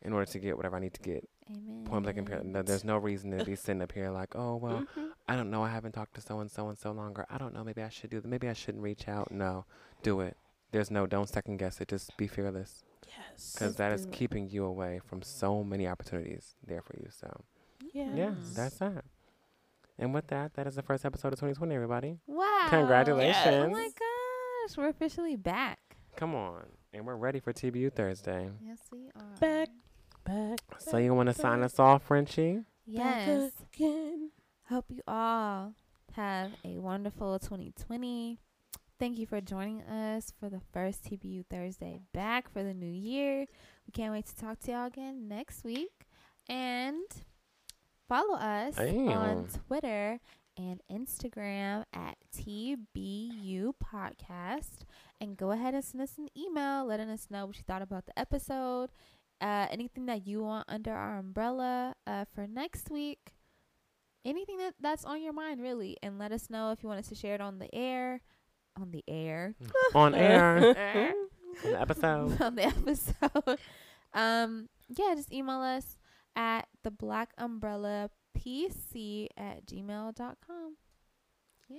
in order to get whatever I need to get. Amen. Point blank and period. There's no reason to be sitting up here like, oh well, Mhm. I don't know. I haven't talked to so and so in so long, or I don't know. Maybe I should do that. Maybe I shouldn't reach out. No, do it. There's no. Don't second guess it. Just be fearless, Yes. because that is it. keeping you away from so many opportunities there for you. So Yes. yeah, that's that. And with that, that is the first episode of 2020. Everybody, Wow. Congratulations. Oh my gosh, we're officially back. come on, and we're ready for TBU Thursday. Yes, we are. Back. back. So you want to sign us off, Frenchie? Yes. Back again. Hope you all have a wonderful 2020. Thank you for joining us for the first TBU Thursday back for the new year. We can't wait to talk to y'all again next week. And follow us on Twitter and Instagram at TBU Podcast. And go ahead and send us an email letting us know what you thought about the episode. Uh, anything that you want under our umbrella uh, for next week anything that that's on your mind really and let us know if you want us to share it on the air on the air On air, on the episode. on the episode um yeah just email us at the black umbrella pc at gmail.com yeah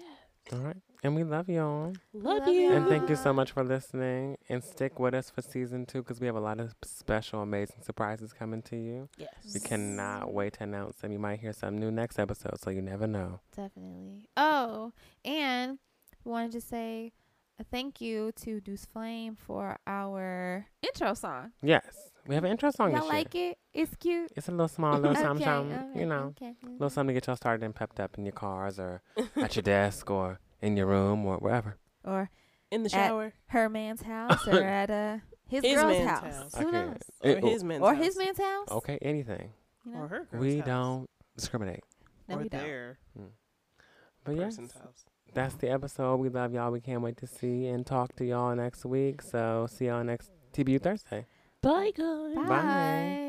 All right, and we love y'all. Love, Love you. you. And thank you so much for listening. And stick with us for season two because we have a lot of special, amazing surprises coming to you. Yes. We cannot wait to announce them. You might hear some new next episode, so you never know. definitely oh and we wanted to say a thank you to Deuce Flame for our intro song Yes. We have an intro song Y'all this year. like it? It's cute. It's a little small, little okay, something, something, okay, you know, Okay. little something to get y'all started and pepped up in your cars or at your desk or in your room or wherever. Or In the At- shower. her man's house or at uh, his, His girl's man's house. house. Who knows? Or It- his man's Or house. his man's house. Okay, anything. You know? Or her girl's house. We house. don't discriminate. No, or we don't. their But yes, person's house. That's the episode. We love y'all. We can't wait to see and talk to y'all next week. So see y'all next TBU Thursday. Bye, guys. Bye. Bye.